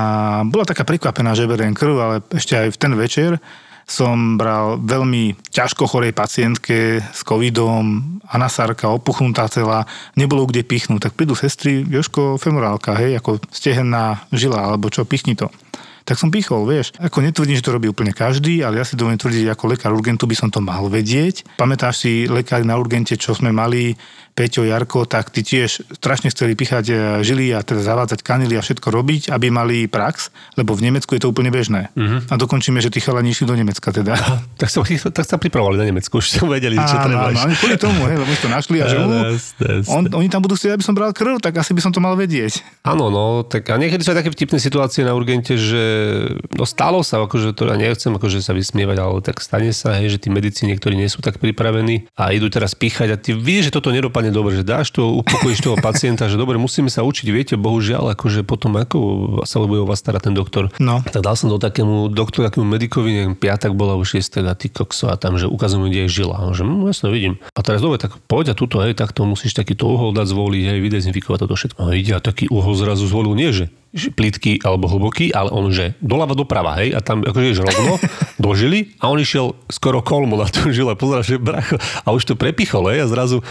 bola taká prekvapená, že beriem krv, ale ešte aj v ten večer som bral veľmi ťažko chorej pacientke s covidom, anasárka, opuchnutá celá, nebolo kde pichnúť. Tak prídu sestry, Joško, femorálka, hej, ako stehenná žila, alebo čo, pichni to tak som pichol, vieš. Ako netvrdím, že to robí úplne každý, ale ja si dovolím tvrdiť, ako lekár urgentu by som to mal vedieť. Pamätáš si lekári na urgente, čo sme mali, Peťo, Jarko, tak tí tiež strašne chceli pichať e, žily a teda zavádzať kanily a všetko robiť, aby mali prax, lebo v Nemecku je to úplne bežné. Uh-huh. A dokončíme, že tí chalani išli do Nemecka teda. Tak sa, tak sa pripravovali na Nemecku, už som vedeli, čo treba. áno, kvôli tomu, hej, lebo to našli a že jasné. on, oni tam budú chcieť, aby som bral krv, tak asi by som to mal vedieť. Áno, no, tak a niekedy sú aj také vtipné situácie na urgente, že no stalo sa, akože to ja nechcem akože sa vysmievať, ale tak stane sa, hej, že tí medici niektorí nie sú tak pripravení a idú teraz píchať a ty vieš, že toto nedopadne dobre, že dáš to, upokojíš toho pacienta, že dobre, musíme sa učiť, viete, bohužiaľ, akože potom ako sa bude o vás starať ten doktor. No. Tak dal som do takému doktoru, takému medikovi, neviem, piatak bola už 6. a ty kokso a tam, že ukazujem, kde je žila. A že no, jasno, vidím. A teraz dobre, tak poď a tuto, hej, tak to musíš takýto uhol dať zvoliť, hej, vydezinfikovať toto všetko. A ide a taký uhol zrazu zvolil, nie že plitky alebo hlboký, ale on že doľava doprava, hej, a tam akože ješ rovno, dožili a on išiel skoro kolmo na tú žilu a že bracho, a už to prepichol, hej, a zrazu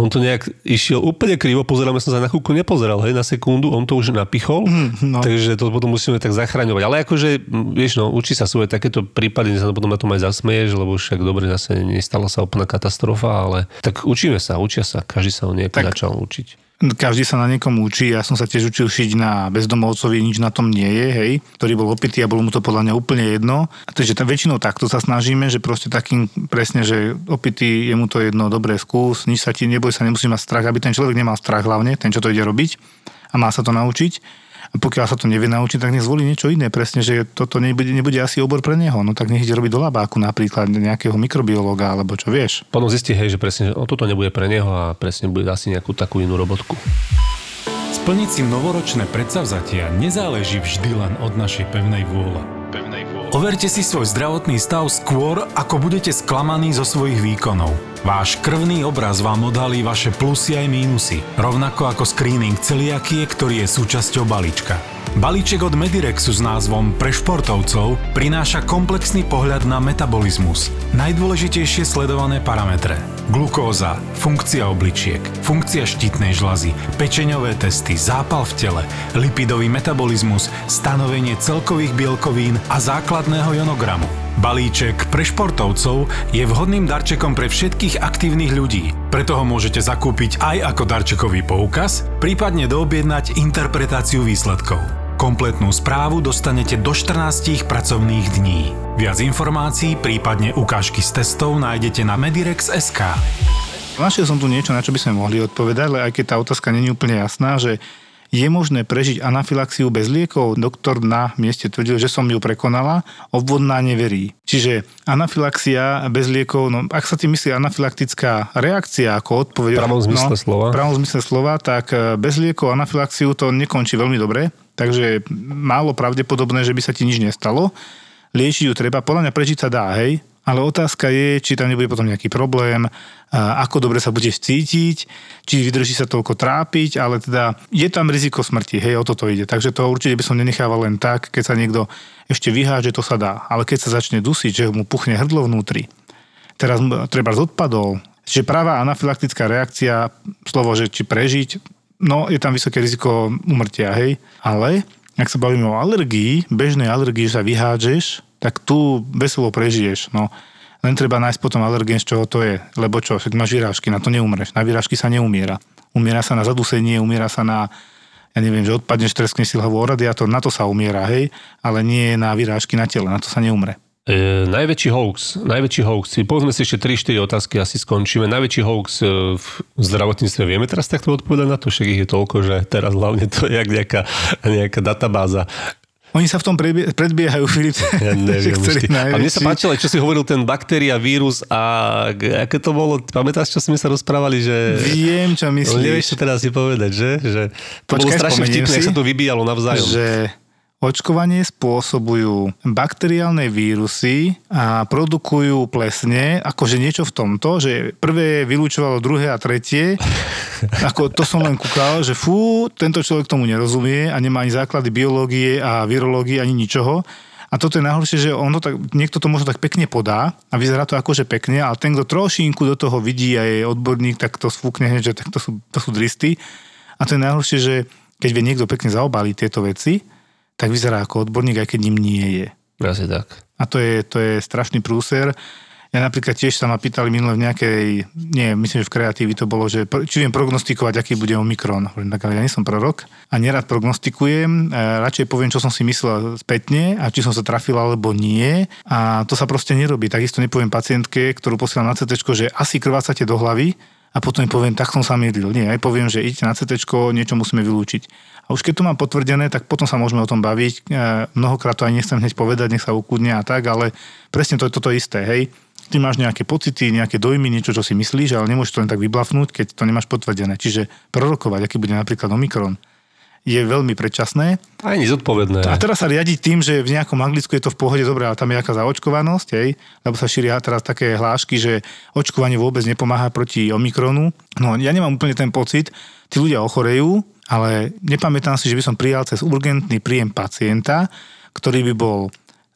on to nejak išiel úplne krivo, pozeráme som sa na chvíľku nepozeral, hej, na sekundu, on to už napichol, no. takže to potom musíme tak zachraňovať. Ale akože, vieš, no, učí sa svoje takéto prípady, sa potom na tom aj zasmeješ, lebo však dobre, zase nestala sa úplná katastrofa, ale tak učíme sa, učia sa, každý sa o Tak- začal učiť. Každý sa na niekom učí, ja som sa tiež učil šiť na bezdomovcovi, nič na tom nie je, hej, ktorý bol opitý a bolo mu to podľa mňa úplne jedno. A takže tá, väčšinou takto sa snažíme, že proste takým presne, že opitý, je mu to jedno, dobré skús, nič sa ti neboj sa, nemusí mať strach, aby ten človek nemal strach hlavne, ten, čo to ide robiť a má sa to naučiť. Pokiaľ sa to nevie naučiť, tak nech zvolí niečo iné, presne, že toto nebude, nebude asi obor pre neho, no tak nech ide robiť do labáku napríklad nejakého mikrobiológa, alebo čo vieš. Potom zistí, hej, že presne, že toto nebude pre neho a presne bude asi nejakú takú inú robotku. Splniť si novoročné predsavzatia nezáleží vždy len od našej pevnej vôle. Overte si svoj zdravotný stav skôr, ako budete sklamaní zo svojich výkonov. Váš krvný obraz vám odhalí vaše plusy aj mínusy, rovnako ako screening celiakie, ktorý je súčasťou balíčka. Balíček od Medirexu s názvom Pre športovcov prináša komplexný pohľad na metabolizmus, najdôležitejšie sledované parametre. Glukóza, funkcia obličiek, funkcia štítnej žlazy, pečeňové testy, zápal v tele, lipidový metabolizmus, stanovenie celkových bielkovín a základného jonogramu. Balíček pre športovcov je vhodným darčekom pre všetkých aktívnych ľudí. Preto ho môžete zakúpiť aj ako darčekový poukaz, prípadne doobjednať interpretáciu výsledkov. Kompletnú správu dostanete do 14 pracovných dní. Viac informácií, prípadne ukážky z testov nájdete na medirex.sk. Našiel som tu niečo, na čo by sme mohli odpovedať, ale aj keď tá otázka není úplne jasná, že je možné prežiť anafilaxiu bez liekov? Doktor na mieste tvrdil, že som ju prekonala, obvodná neverí. Čiže anafilaxia bez liekov, no ak sa tým myslí anafilaktická reakcia ako odpoveď... V pravom zmysle no, slova. V pravom zmysle slova, tak e, bez liekov anafilaxiu to nekončí veľmi dobre, takže málo pravdepodobné, že by sa ti nič nestalo. Liečiť ju treba, podľa mňa prežiť sa dá, hej, ale otázka je, či tam nebude potom nejaký problém, ako dobre sa budeš cítiť, či vydrží sa toľko trápiť, ale teda je tam riziko smrti, hej, o toto ide. Takže to určite by som nenechával len tak, keď sa niekto ešte vyháže, to sa dá. Ale keď sa začne dusiť, že mu puchne hrdlo vnútri, teraz treba odpadol, že práva anafylaktická reakcia, slovo, že či prežiť, no je tam vysoké riziko umrtia, hej. Ale ak sa bavíme o alergii, bežnej alergii, že sa vyhádžeš, tak tu veselo prežiješ. No. Len treba nájsť potom alergén, z čoho to je. Lebo čo, však máš vyrážky, na to neumreš. Na vyrážky sa neumiera. Umiera sa na zadusenie, umiera sa na, ja neviem, že odpadneš, treskne si hlavu o radiátor, na to sa umiera, hej, ale nie na vyrážky na tele, na to sa neumre. E, najväčší hoax, najväčší hoax, povedzme si ešte 3-4 otázky, asi skončíme. Najväčší hoax e, v zdravotníctve, vieme teraz takto odpovedať na to, však ich je toľko, že teraz hlavne to je jak nejaká, nejaká databáza. Oni sa v tom prebie- predbiehajú, Filip. Ja neviem. A mne sa páčilo, čo si hovoril, ten baktéria, vírus a aké to bolo, pamätáš, čo sme sa rozprávali, že... Viem, čo No, nevieš, čo myslíš. teraz si povedať, že? že to bolo Počkaj, strašne spomeniem vtipné, jak sa to vybíjalo navzájom. že očkovanie spôsobujú bakteriálne vírusy a produkujú plesne, akože niečo v tomto, že prvé vylúčovalo druhé a tretie. Ako to som len kúkal, že fú, tento človek tomu nerozumie a nemá ani základy biológie a virológie ani ničoho. A toto je najhoršie, že on to tak, niekto to možno tak pekne podá a vyzerá to akože pekne, ale ten, kto trošinku do toho vidí a je odborník, tak to sfúkne hneď, že tak to sú, to sú dristy. A to je najhoršie, že keď vie niekto pekne zaobaliť tieto veci, tak vyzerá ako odborník, aj keď ním nie je. Asi tak. A to je, to je strašný prúser. Ja napríklad tiež sa ma pýtali minule v nejakej, nie, myslím, že v kreatívi to bolo, že či viem prognostikovať, aký bude Omikron. Hovorím, tak ale ja nie som prorok a nerad prognostikujem, e, radšej poviem, čo som si myslel spätne a či som sa trafil alebo nie. A to sa proste nerobí. Takisto nepoviem pacientke, ktorú posielam na CT, že asi krvácate do hlavy, a potom im poviem, tak som sa mýlil. Nie, aj poviem, že idete na CT, niečo musíme vylúčiť. A už keď to mám potvrdené, tak potom sa môžeme o tom baviť. E, mnohokrát to aj nechcem hneď povedať, nech sa ukudne a tak, ale presne to je toto isté, hej. Ty máš nejaké pocity, nejaké dojmy, niečo, čo si myslíš, ale nemôžeš to len tak vyblafnúť, keď to nemáš potvrdené. Čiže prorokovať, aký bude napríklad Omikron, je veľmi predčasné. Aj nezodpovedné. A teraz sa riadiť tým, že v nejakom Anglicku je to v pohode dobré, ale tam je aká zaočkovanosť, hej? lebo sa šíria teraz také hlášky, že očkovanie vôbec nepomáha proti Omikronu. No ja nemám úplne ten pocit, tí ľudia ochorejú, ale nepamätám si, že by som prijal cez urgentný príjem pacienta, ktorý by bol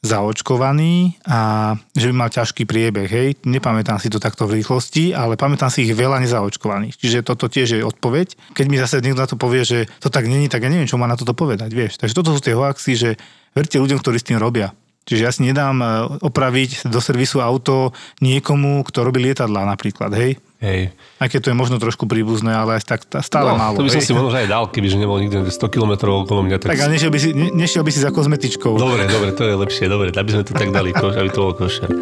zaočkovaný a že by mal ťažký priebeh, hej. Nepamätám si to takto v rýchlosti, ale pamätám si ich veľa nezaočkovaných. Čiže toto tiež je odpoveď. Keď mi zase niekto na to povie, že to tak není, tak ja neviem, čo má na toto povedať, vieš. Takže toto sú tie hoaxy, že verte ľuďom, ktorí s tým robia. Čiže ja si nedám e, opraviť do servisu auto niekomu, kto robí lietadlá napríklad, hej. Hej. Aj keď to je možno trošku príbuzné, ale aj tak stále no, málo. To by som hej. si možno aj dal, keby že nebol nikde 100 km okolo mňa. Tak, Tak ale nešiel by, si, ne, nešiel by si za kozmetičkou. Dobre, dobre, to je lepšie, dobre, aby sme to tak dali, koš, aby to bol košer.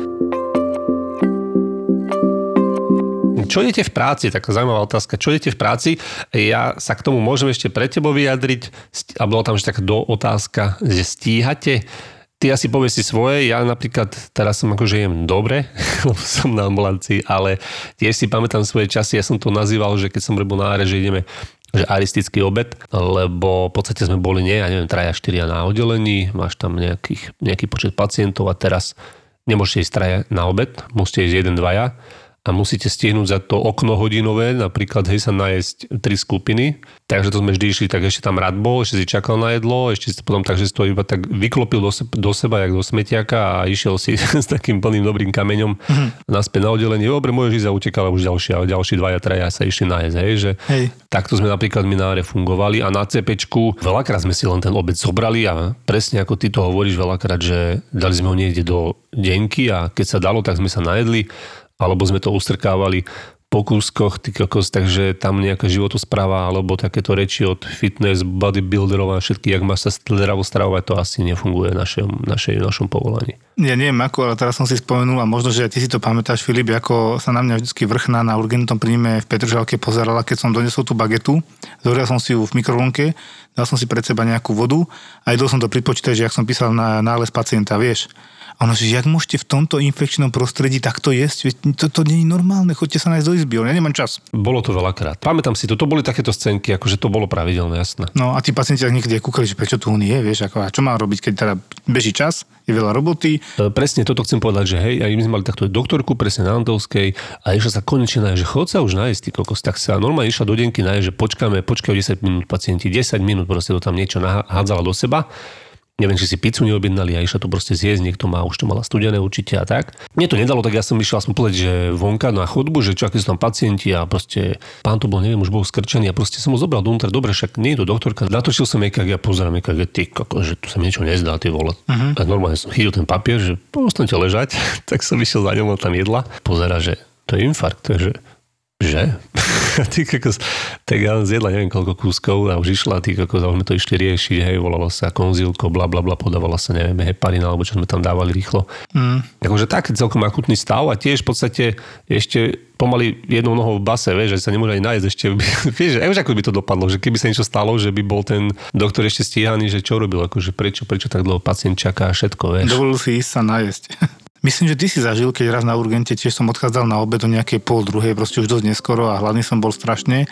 Čo idete v práci? Taká zaujímavá otázka. Čo idete v práci? Ja sa k tomu môžem ešte pre tebo vyjadriť. A bola tam ešte taká do otázka, že stíhate. Ty asi povieš si svoje, ja napríklad teraz som akože jem dobre, lebo som na ambulancii, ale tiež si pamätám svoje časy, ja som to nazýval, že keď som robil na že ideme že aristický obed, lebo v podstate sme boli, nie, ja neviem, traja, štyria na oddelení, máš tam nejakých, nejaký počet pacientov a teraz nemôžete ísť traja na obed, musíte ísť jeden, dvaja a musíte stihnúť za to okno hodinové, napríklad hej sa najesť tri skupiny. Takže to sme vždy išli, tak ešte tam rád bol, ešte si čakal na jedlo, ešte si potom takže si to iba tak vyklopil do, se, do seba, jak do smetiaka a išiel si s takým plným dobrým kameňom mm-hmm. naspäť na oddelenie. Dobre, môžeš ísť a utekal a už ďalší, a ďalší dvaja, traja sa išli najesť, hej, že Hej. takto sme napríklad my na áre fungovali a na CPčku veľakrát sme si len ten obed zobrali a presne ako ty to hovoríš veľakrát, že dali sme ho niekde do denky a keď sa dalo, tak sme sa najedli alebo sme to ustrkávali po kúskoch, ty kokos, takže tam nejaká životospráva alebo takéto reči od fitness, bodybuilderov a všetky, jak má sa zdravo stravovať, to asi nefunguje v našom, našej, našom povolaní. Ja neviem ako, ale teraz som si spomenul a možno, že ty si to pamätáš, Filip, ako sa na mňa vždy vrchná na urgentnom príjme v Petržalke pozerala, keď som donesol tú bagetu. Zohrial som si ju v mikrovlnke, dal som si pred seba nejakú vodu a idol som to pripočítať, že ak som písal na nález pacienta, vieš. A ono, že jak môžete v tomto infekčnom prostredí takto jesť? Veď To, to nie je normálne, choďte sa nájsť do izby, ja nemám čas. Bolo to veľakrát. Pamätám si to, to boli takéto scénky, akože to bolo pravidelné, jasné. No a tí pacienti niekedy kúkali, že prečo tu on je, vieš, ako, a čo mám robiť, keď teda beží čas, je veľa roboty, E, Presne toto chcem povedať, že hej, aj my sme mali takto doktorku presne na Antovskej a išla sa konečne nájsť, že chod sa už nájsť, ty kokos, tak sa normálne išla do denky nájsť, že počkáme, počkajú 10 minút pacienti, 10 minút proste to tam niečo nahádzala do seba. Neviem, či si pizzu neobjednali a išla to proste zjesť, niekto má, už to mala studené určite a tak. Mne to nedalo, tak ja som išiel aspoň povedať, že vonka na chodbu, že čo, sú tam pacienti a proste pán to bol, neviem, už bol skrčený a proste som ho zobral dovnútra, dobre, však nie je to doktorka. Natočil som EKG a pozerám EKG, ty koko, že tu sa mi niečo nezdá, ty vole. Uh-huh. A normálne som chytil ten papier, že postanete ležať, tak som išiel za ňom, tam jedla. Pozera, že to je infarkt, takže že? Ty kokos, tak ja zjedla neviem koľko kúskov a už išla, ty kokos, a sme to išli riešiť, hej, volalo sa konzilko, bla bla bla, podávala sa, neviem, heparina, alebo čo sme tam dávali rýchlo. Mm. Akože tak celkom akutný stav a tiež v podstate ešte pomaly jednou nohou v base, vieš, že sa nemôže ani nájsť ešte. vieš, aj už ako by to dopadlo, že keby sa niečo stalo, že by bol ten doktor ešte stíhaný, že čo robil, akože prečo, prečo tak dlho pacient čaká a všetko, vieš. dovolil si ísť sa najesť. Myslím, že ty si zažil, keď raz na urgente tiež som odchádzal na obed do nejakej pol druhej, proste už dosť neskoro a hladný som bol strašne.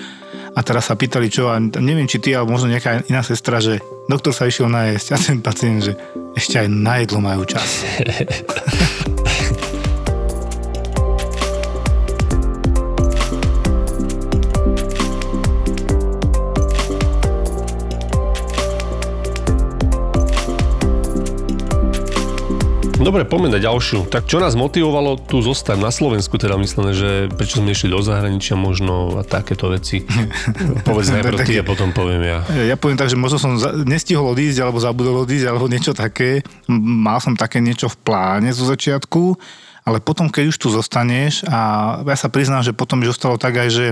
A teraz sa pýtali čo, a neviem, či ty, alebo možno nejaká iná sestra, že doktor sa išiel najesť a ten pacient, že ešte aj na jedlo majú čas. Dobre, poďme na ďalšiu. Tak čo nás motivovalo tu zostať na Slovensku, teda myslené, že prečo sme išli do zahraničia možno a takéto veci. Povedz najprv ty a potom poviem ja. Ja poviem tak, že možno som nestihol odísť, alebo zabudol odísť, alebo niečo také. Mal som také niečo v pláne zo začiatku, ale potom, keď už tu zostaneš a ja sa priznám, že potom mi zostalo tak aj, že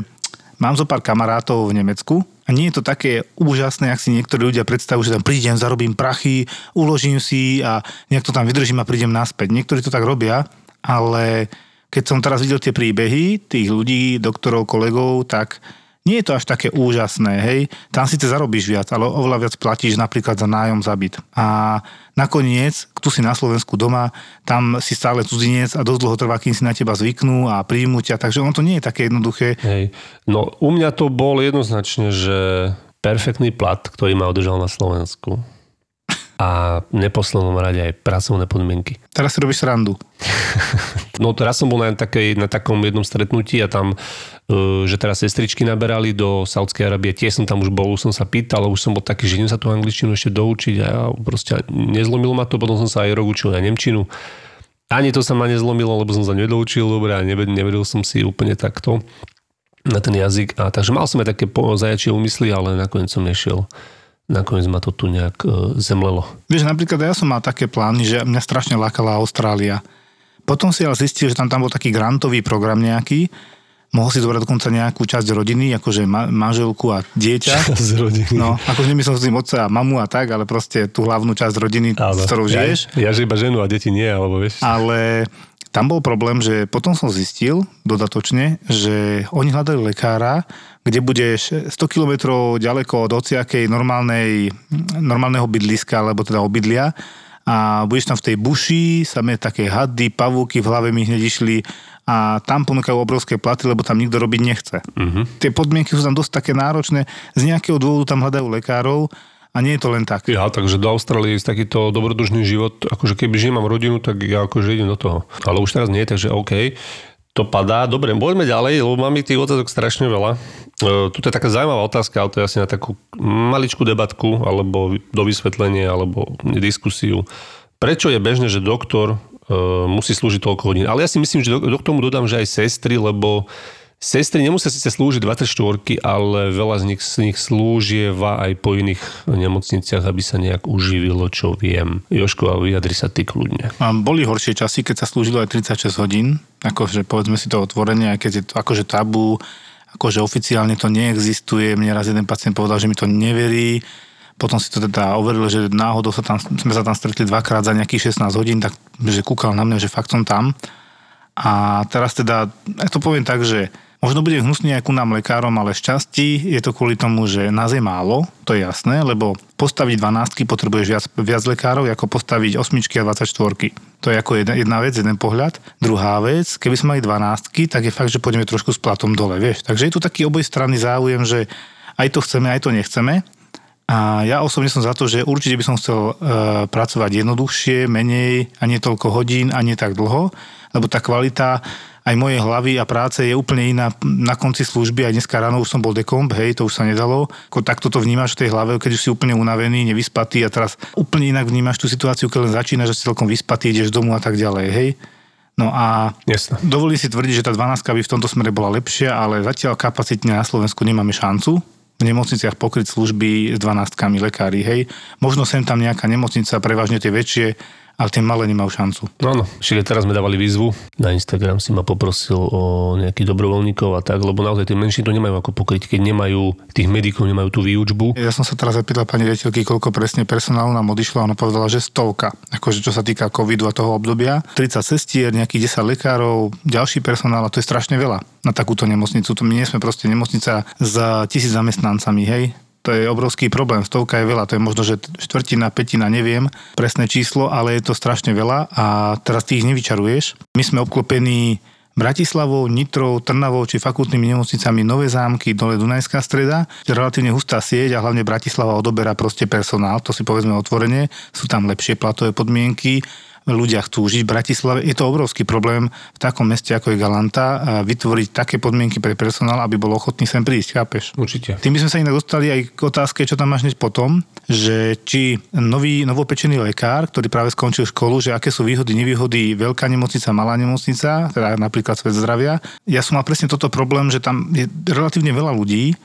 mám zo pár kamarátov v Nemecku a nie je to také úžasné, ak si niektorí ľudia predstavujú, že tam prídem, zarobím prachy, uložím si a nejak to tam vydržím a prídem naspäť. Niektorí to tak robia, ale keď som teraz videl tie príbehy tých ľudí, doktorov, kolegov, tak nie je to až také úžasné, hej. Tam síce zarobíš viac, ale oveľa viac platíš napríklad za nájom za byt. A nakoniec, tu si na Slovensku doma, tam si stále cudzinec a dosť dlho trvá, kým si na teba zvyknú a príjmu ťa, takže ono to nie je také jednoduché. Hej. No u mňa to bol jednoznačne, že perfektný plat, ktorý ma udržal na Slovensku. A v neposlednom rade aj pracovné podmienky. Teraz si robíš srandu. No teraz som bol na, takej, na takom jednom stretnutí a tam, že teraz sestričky naberali do Saudskej Arábie, tiež som tam už bol, som sa pýtal, už som bol taký, že idem sa tú angličtinu ešte doučiť a ja proste nezlomilo ma to, potom som sa aj rok učil aj nemčinu. Ani to sa ma nezlomilo, lebo som sa nedoučil dobre a nevedel som si úplne takto na ten jazyk. A takže mal som aj také zajačie úmysly, ale nakoniec som nešiel nakoniec ma to tu nejak e, zemlelo. Vieš, napríklad ja som mal také plány, že mňa strašne lákala Austrália. Potom si ale zistil, že tam, tam bol taký grantový program nejaký, mohol si zobrať dokonca nejakú časť rodiny, akože ma- manželku a dieťa. Z rodiny. No, akože nemyslel som si otca a mamu a tak, ale proste tú hlavnú časť rodiny, Áno. s ktorou ja, žiješ. Ja, že iba ženu a deti nie, alebo vieš. Ale tam bol problém, že potom som zistil dodatočne, že oni hľadali lekára, kde budeš 100 km ďaleko od hociakej normálnej, normálneho bydliska, alebo teda obydlia a budeš tam v tej buši, samé také hady, pavúky, v hlave mi hneď išli a tam ponúkajú obrovské platy, lebo tam nikto robiť nechce. Uh-huh. Tie podmienky sú tam dosť také náročné, z nejakého dôvodu tam hľadajú lekárov a nie je to len tak. Ja, takže do Austrálie je takýto dobrodružný život, akože keby že mám rodinu, tak ja akože idem do toho. Ale už teraz nie, takže OK to padá. Dobre, poďme ďalej, lebo máme tých otázok strašne veľa. E, tu je taká zaujímavá otázka, ale to je asi na takú maličkú debatku, alebo do vysvetlenia, alebo diskusiu. Prečo je bežné, že doktor musí slúžiť toľko hodín? Ale ja si myslím, že do, do tomu dodám, že aj sestry, lebo Sestry nemusia síce slúžiť 24, ale veľa z nich, z nich slúžieva aj po iných nemocniciach, aby sa nejak uživilo, čo viem. Joško, a vyjadri sa ty kľudne. A boli horšie časy, keď sa slúžilo aj 36 hodín, akože povedzme si to otvorenie, aj keď je to akože tabu, akože oficiálne to neexistuje. Mne raz jeden pacient povedal, že mi to neverí, potom si to teda overil, že náhodou sa tam, sme sa tam stretli dvakrát za nejakých 16 hodín, tak že kúkal na mňa, že fakt som tam. A teraz teda, ja to poviem tak, že Možno bude hnusný aj ku nám lekárom, ale šťastí je to kvôli tomu, že nás je málo, to je jasné, lebo postaviť 12 potrebuješ viac, viac lekárov, ako postaviť 8 a 24. To je ako jedna, jedna vec, jeden pohľad. Druhá vec, keby sme mali 12, tak je fakt, že pôjdeme trošku s platom dole, vieš. Takže je tu taký obojstranný záujem, že aj to chceme, aj to nechceme. A ja osobne som za to, že určite by som chcel e, pracovať jednoduchšie, menej a nie toľko hodín a nie tak dlho, lebo tá kvalita aj moje hlavy a práce je úplne iná na konci služby. Aj dneska ráno už som bol dekomp, hej, to už sa nedalo. Ako takto to vnímaš v tej hlave, keď už si úplne unavený, nevyspatý a teraz úplne inak vnímaš tú situáciu, keď len začínaš, že si celkom vyspatý, ideš domu a tak ďalej, hej. No a Jasne. dovolím si tvrdiť, že tá 12 by v tomto smere bola lepšia, ale zatiaľ kapacitne na Slovensku nemáme šancu v nemocniciach pokryť služby s 12 lekári, hej. Možno sem tam nejaká nemocnica, prevažne tie väčšie, ale tie malé nemajú šancu. No áno, však teraz sme dávali výzvu. Na Instagram si ma poprosil o nejakých dobrovoľníkov a tak, lebo naozaj tie menšie to nemajú ako pokryť, keď nemajú, tých medikov nemajú tú výučbu. Ja som sa teraz zapýtal pani riaditeľky, koľko presne personálu nám odišlo a ona povedala, že stovka. Akože čo sa týka covidu a toho obdobia. 30 sestier, nejakých 10 lekárov, ďalší personál a to je strašne veľa na takúto nemocnicu. To my nie sme proste nemocnica s tisíc zamestnancami, hej to je obrovský problém. Stovka je veľa, to je možno, že štvrtina, petina, neviem presné číslo, ale je to strašne veľa a teraz ty ich nevyčaruješ. My sme obklopení Bratislavou, Nitrou, Trnavou či fakultnými nemocnicami Nové zámky, dole Dunajská streda, je relatívne hustá sieť a hlavne Bratislava odoberá proste personál, to si povedzme otvorene, sú tam lepšie platové podmienky, ľudia chcú žiť v Bratislave. Je to obrovský problém v takom meste, ako je Galanta, vytvoriť také podmienky pre personál, aby bol ochotný sem prísť, chápeš? Určite. Tým by sme sa inak dostali aj k otázke, čo tam máš hneď potom, že či nový, novopečený lekár, ktorý práve skončil školu, že aké sú výhody, nevýhody veľká nemocnica, malá nemocnica, teda napríklad svet zdravia. Ja som mal presne toto problém, že tam je relatívne veľa ľudí,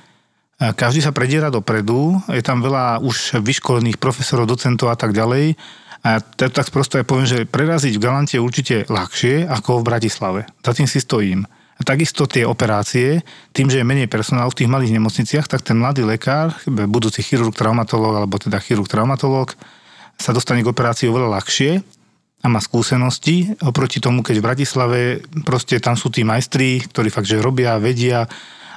každý sa prediera dopredu, je tam veľa už vyškolených profesorov, docentov a tak ďalej a tak, tak prosto ja poviem, že preraziť v Galante je určite ľahšie ako v Bratislave. Za tým si stojím. A takisto tie operácie, tým, že je menej personálu v tých malých nemocniciach, tak ten mladý lekár, budúci chirurg, traumatológ alebo teda chirurg, traumatológ, sa dostane k operácii oveľa ľahšie a má skúsenosti oproti tomu, keď v Bratislave proste tam sú tí majstri, ktorí fakt, že robia, vedia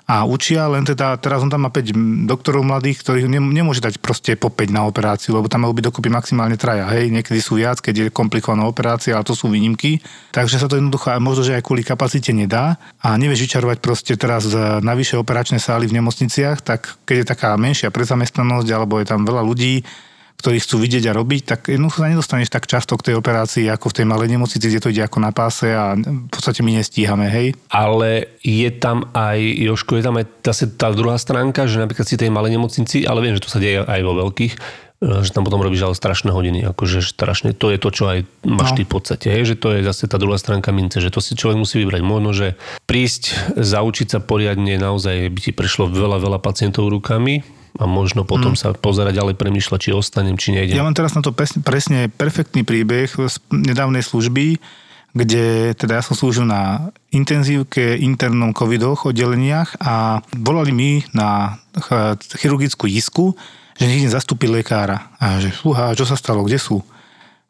a učia, len teda teraz on tam má 5 doktorov mladých, ktorých ne, nemôže dať proste po 5 na operáciu, lebo tam majú byť dokopy maximálne traja, hej, niekedy sú viac, keď je komplikovaná operácia, ale to sú výnimky, takže sa to jednoducho možno, že aj kvôli kapacite nedá. A nevieš vyčarovať proste teraz navyše operačné sály v nemocniciach, tak keď je taká menšia prezamestnanosť alebo je tam veľa ľudí, ktorí chcú vidieť a robiť, tak jednoducho sa nedostaneš tak často k tej operácii ako v tej malej nemocnici, kde to ide ako na páse a v podstate my nestíhame, hej. Ale je tam aj, Joško, je tam aj zase tá druhá stránka, že napríklad si tej malej nemocnici, ale viem, že to sa deje aj vo veľkých, e, že tam potom robíš ale strašné hodiny, akože strašne, to je to, čo aj máš no. ty v podstate, hej, že to je zase tá druhá stránka mince, že to si človek musí vybrať. Možno, že prísť, zaučiť sa poriadne, naozaj by ti prešlo veľa, veľa pacientov rukami, a možno potom hmm. sa pozerať ďalej, premýšľať, či ostanem, či nejdem. Ja mám teraz na to presne, presne perfektný príbeh z nedávnej služby, kde teda ja som slúžil na intenzívke, internom covidoch oddeleniach a volali mi na chirurgickú isku, že nech zastúpiť lekára. A že fúha, čo sa stalo, kde sú?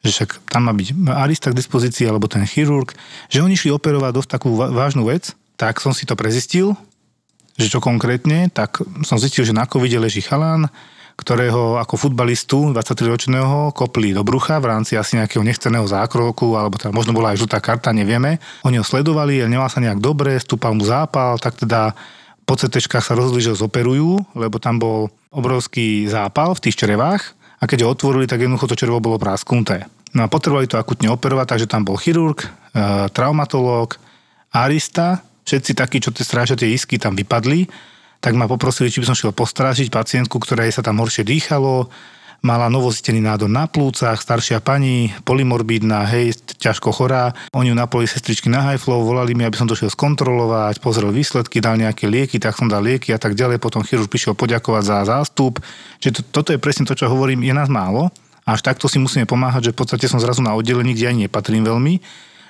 Že však tam má byť arista k dispozícii alebo ten chirurg, že oni šli operovať dosť takú vážnu vec, tak som si to prezistil, že čo konkrétne, tak som zistil, že na covide leží chalán, ktorého ako futbalistu 23-ročného kopli do brucha v rámci asi nejakého nechceného zákroku, alebo teda možno bola aj žltá karta, nevieme. Oni ho sledovali, nemal sa nejak dobre, stúpal mu zápal, tak teda po CT sa rozhodli, že ho zoperujú, lebo tam bol obrovský zápal v tých črevách a keď ho otvorili, tak jednoducho to červo bolo prásknuté. No a potrebovali to akutne operovať, takže tam bol chirurg, e, traumatológ, arista, všetci takí, čo strážia tie isky tam vypadli, tak ma poprosili, či by som šiel postrážiť pacientku, ktorej sa tam horšie dýchalo, mala novozistený nádor na plúcach, staršia pani, polymorbidná, hej, ťažko chorá. Oni ju napoli sestričky na high flow, volali mi, aby som to šiel skontrolovať, pozrel výsledky, dal nejaké lieky, tak som dal lieky a tak ďalej. Potom chirurg prišiel poďakovať za zástup. Čiže to, toto je presne to, čo hovorím, je nás málo. Až takto si musíme pomáhať, že v podstate som zrazu na oddelení, kde ani nepatrím veľmi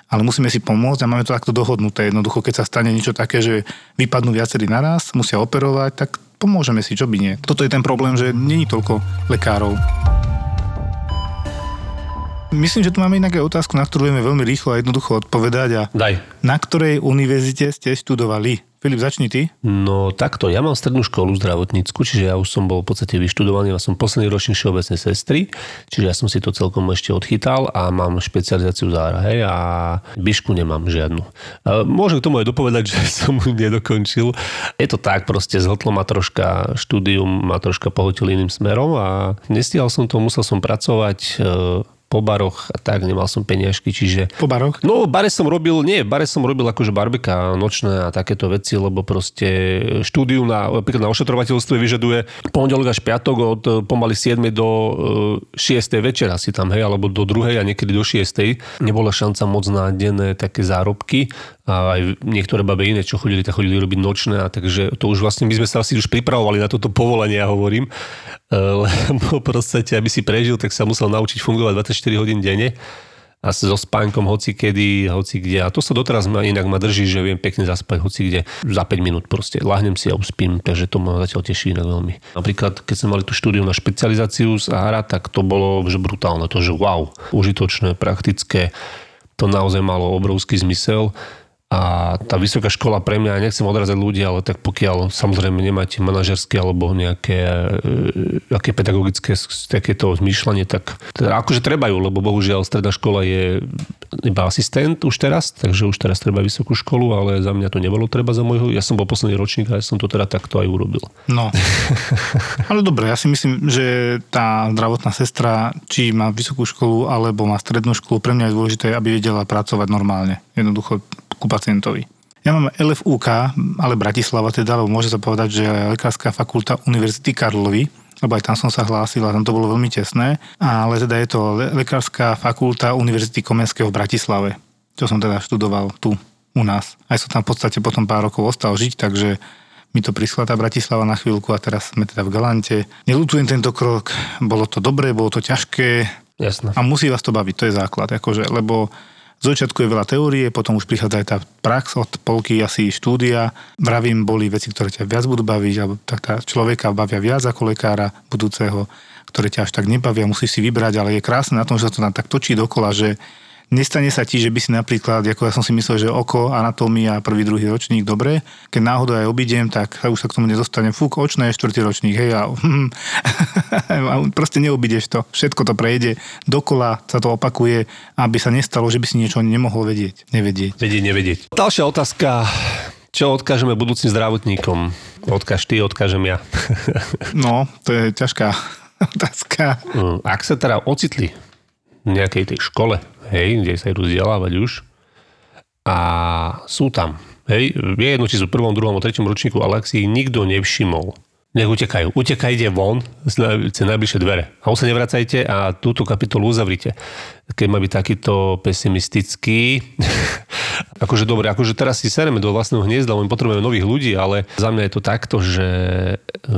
ale musíme si pomôcť a máme to takto dohodnuté. Jednoducho, keď sa stane niečo také, že vypadnú viacerí naraz, musia operovať, tak pomôžeme si, čo by nie. Toto je ten problém, že není toľko lekárov. Myslím, že tu máme inak aj otázku, na ktorú vieme veľmi rýchlo a jednoducho odpovedať. A Daj. Na ktorej univerzite ste študovali? Filip, začni ty. No takto, ja mám strednú školu zdravotnícku, čiže ja už som bol v podstate vyštudovaný, ja som posledný ročník všeobecnej sestry, čiže ja som si to celkom ešte odchytal a mám špecializáciu zára, hej, a byšku nemám žiadnu. Môžem k tomu aj dopovedať, že som ju nedokončil. Je to tak, proste zhltlo ma troška štúdium, ma troška pohotil iným smerom a nestíhal som to, musel som pracovať e, po baroch a tak, nemal som peniažky, čiže... Po baroch? No, bare som robil, nie, bare som robil akože barbeka nočné a takéto veci, lebo proste štúdiu na, napríklad na ošetrovateľstve vyžaduje pondelok až piatok od e, pomaly 7 do 6 e, večera si tam, hej, alebo do 2 a niekedy do 6. Nebola šanca moc na denné také zárobky a aj niektoré babe iné, čo chodili, tak chodili robiť nočné a takže to už vlastne my sme sa asi už pripravovali na toto povolanie, ja hovorím, lebo proste, aby si prežil, tak sa musel naučiť fungovať 24 hodín denne a so spánkom hoci kedy, hoci kde. A to sa doteraz ma, inak ma drží, že viem pekne zaspať hoci kde za 5 minút proste. Lahnem si a uspím, takže to ma zatiaľ teší inak veľmi. Napríklad, keď sme mali tú štúdiu na špecializáciu z ARA, tak to bolo že brutálne. To, že wow, užitočné, praktické, to naozaj malo obrovský zmysel a tá vysoká škola pre mňa, nechcem odrazať ľudí, ale tak pokiaľ samozrejme nemáte manažerské alebo nejaké e, aké pedagogické takéto zmýšľanie, tak teda akože treba ju, lebo bohužiaľ stredná škola je iba asistent už teraz, takže už teraz treba vysokú školu, ale za mňa to nebolo treba za môjho. Ja som bol posledný ročník a ja som to teda takto aj urobil. No. ale dobre, ja si myslím, že tá zdravotná sestra, či má vysokú školu alebo má strednú školu, pre mňa je dôležité, aby vedela pracovať normálne. Jednoducho ku pacientovi. Ja mám LFUK, ale Bratislava teda, lebo môže sa povedať, že Lekárska fakulta Univerzity Karlovy, lebo aj tam som sa hlásil a tam to bolo veľmi tesné, ale teda je to Lekárska fakulta Univerzity Komenského v Bratislave, čo som teda študoval tu u nás. Aj som tam v podstate potom pár rokov ostal žiť, takže mi to prišla tá Bratislava na chvíľku a teraz sme teda v Galante. Nelutujem tento krok, bolo to dobré, bolo to ťažké. Jasné. A musí vás to baviť, to je základ, akože, lebo začiatku je veľa teórie, potom už prichádza aj tá prax od polky, asi štúdia. Vravím, boli veci, ktoré ťa viac budú baviť, alebo tak tá človeka bavia viac ako lekára budúceho, ktoré ťa až tak nebavia, musíš si vybrať, ale je krásne na tom, že sa to nám tak točí dokola, že Nestane sa ti, že by si napríklad, ako ja som si myslel, že oko, anatómia, prvý, druhý ročník, dobre. Keď náhodou aj obidem, tak sa už sa k tomu nedostane. Fúk, očné, štvrtý ročník, hej, a, a proste neobideš to. Všetko to prejde, dokola sa to opakuje, aby sa nestalo, že by si niečo nemohol vedieť, nevedieť. Vedieť, nevedieť. Ďalšia otázka. Čo odkážeme budúcim zdravotníkom? Odkáž ty, odkážem ja. No, to je ťažká otázka. Mm, Ak sa teda ocitli v nejakej tej škole, hej, kde sa idú vzdelávať už. A sú tam, hej, je jedno, či sú v prvom, druhom, treťom ročníku, ale ak si ich nikto nevšimol, nech utekajú. Utekajte von cez najbližšie dvere. A už sa nevracajte a túto kapitolu uzavrite. Keď má byť takýto pesimistický, akože dobre, akože teraz si sereme do vlastného hniezda, my potrebujeme nových ľudí, ale za mňa je to takto, že e,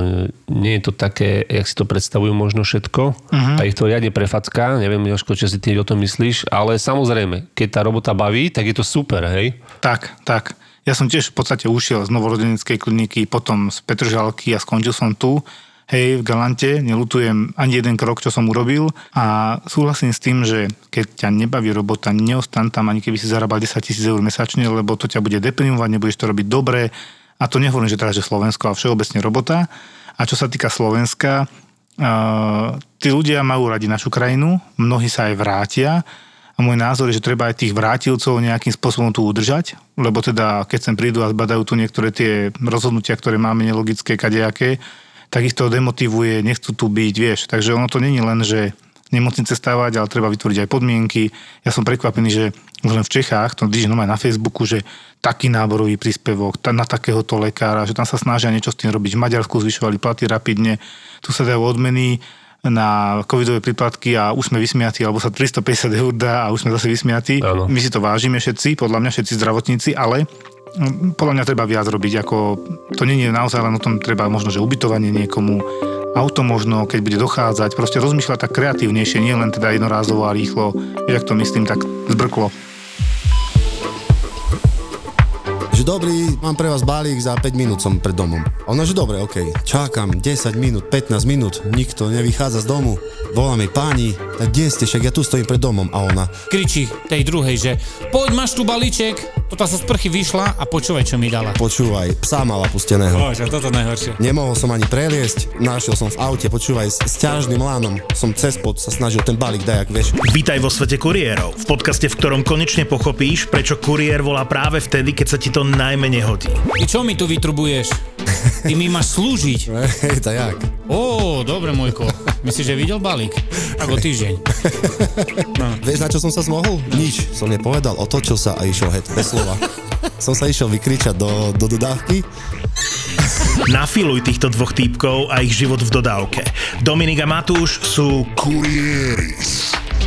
nie je to také, jak si to predstavujú možno všetko. Uh-huh. A ich to riadne prefacká, neviem, Jožko, čo si ty o tom myslíš, ale samozrejme, keď tá robota baví, tak je to super, hej? Tak, tak. Ja som tiež v podstate ušiel z novorodeneckej kliniky, potom z Petržalky a skončil som tu. Hej, v Galante, nelutujem ani jeden krok, čo som urobil a súhlasím s tým, že keď ťa nebaví robota, neostan tam, ani keby si zarábal 10 tisíc eur mesačne, lebo to ťa bude deprimovať, nebudeš to robiť dobre. A to nehovorím, že teraz, že Slovensko a všeobecne robota. A čo sa týka Slovenska, uh, tí ľudia majú radi našu krajinu, mnohí sa aj vrátia a môj názor je, že treba aj tých vrátilcov nejakým spôsobom tu udržať, lebo teda keď sem prídu a zbadajú tu niektoré tie rozhodnutia, ktoré máme nelogické, kadejaké, tak ich to demotivuje, nechcú tu byť, vieš. Takže ono to není len, že nemocnice stavať, ale treba vytvoriť aj podmienky. Ja som prekvapený, že už len v Čechách, to vidíš aj na Facebooku, že taký náborový príspevok na takéhoto lekára, že tam sa snažia niečo s tým robiť. V Maďarsku zvyšovali platy rapidne, tu sa dajú odmeny na covidové príplatky a už sme vysmiatí, alebo sa 350 eur dá a už sme zase vysmiatí. Áno. My si to vážime všetci, podľa mňa všetci zdravotníci, ale mm, podľa mňa treba viac robiť, ako to nie je naozaj len o tom, treba možno, že ubytovanie niekomu, auto možno, keď bude dochádzať, proste rozmýšľať tak kreatívnejšie, nie len teda jednorázovo a rýchlo, jak to myslím, tak zbrklo. Že dobrý, mám pre vás balík, za 5 minút som pred domom. Ona, že dobre, okej. Čakám 10 minút, 15 minút, nikto nevychádza z domu. Volá mi páni, tak kde ste, však ja tu stojím pred domom. A ona, kričí tej druhej, že poď, máš tu balíček. Toto sa z prchy vyšla a počúvaj, čo mi dala. počúvaj, psa mala pusteného. Bože, toto najhoršie. Nemohol som ani preliesť, našiel som v aute, počúvaj, s, s ťažným lánom. Som cez pod sa snažil ten balík dajak, vieš. Vítaj vo svete kuriérov, v podcaste, v ktorom konečne pochopíš, prečo kuriér volá práve vtedy, keď sa ti to najmenej hodí. Ty čo mi tu vytrubuješ? Ty mi máš slúžiť. Hej, tak jak? Ó, dobre, môjko. Myslíš, že videl balík? Tak o týždeň. Vieš, na čo som sa zmohol? Nič. Som nepovedal, otočil sa a išiel heď, bez slova. som sa išiel vykričať do, do dodávky. Nafiluj týchto dvoch týpkov a ich život v dodávke. Dominik a Matúš sú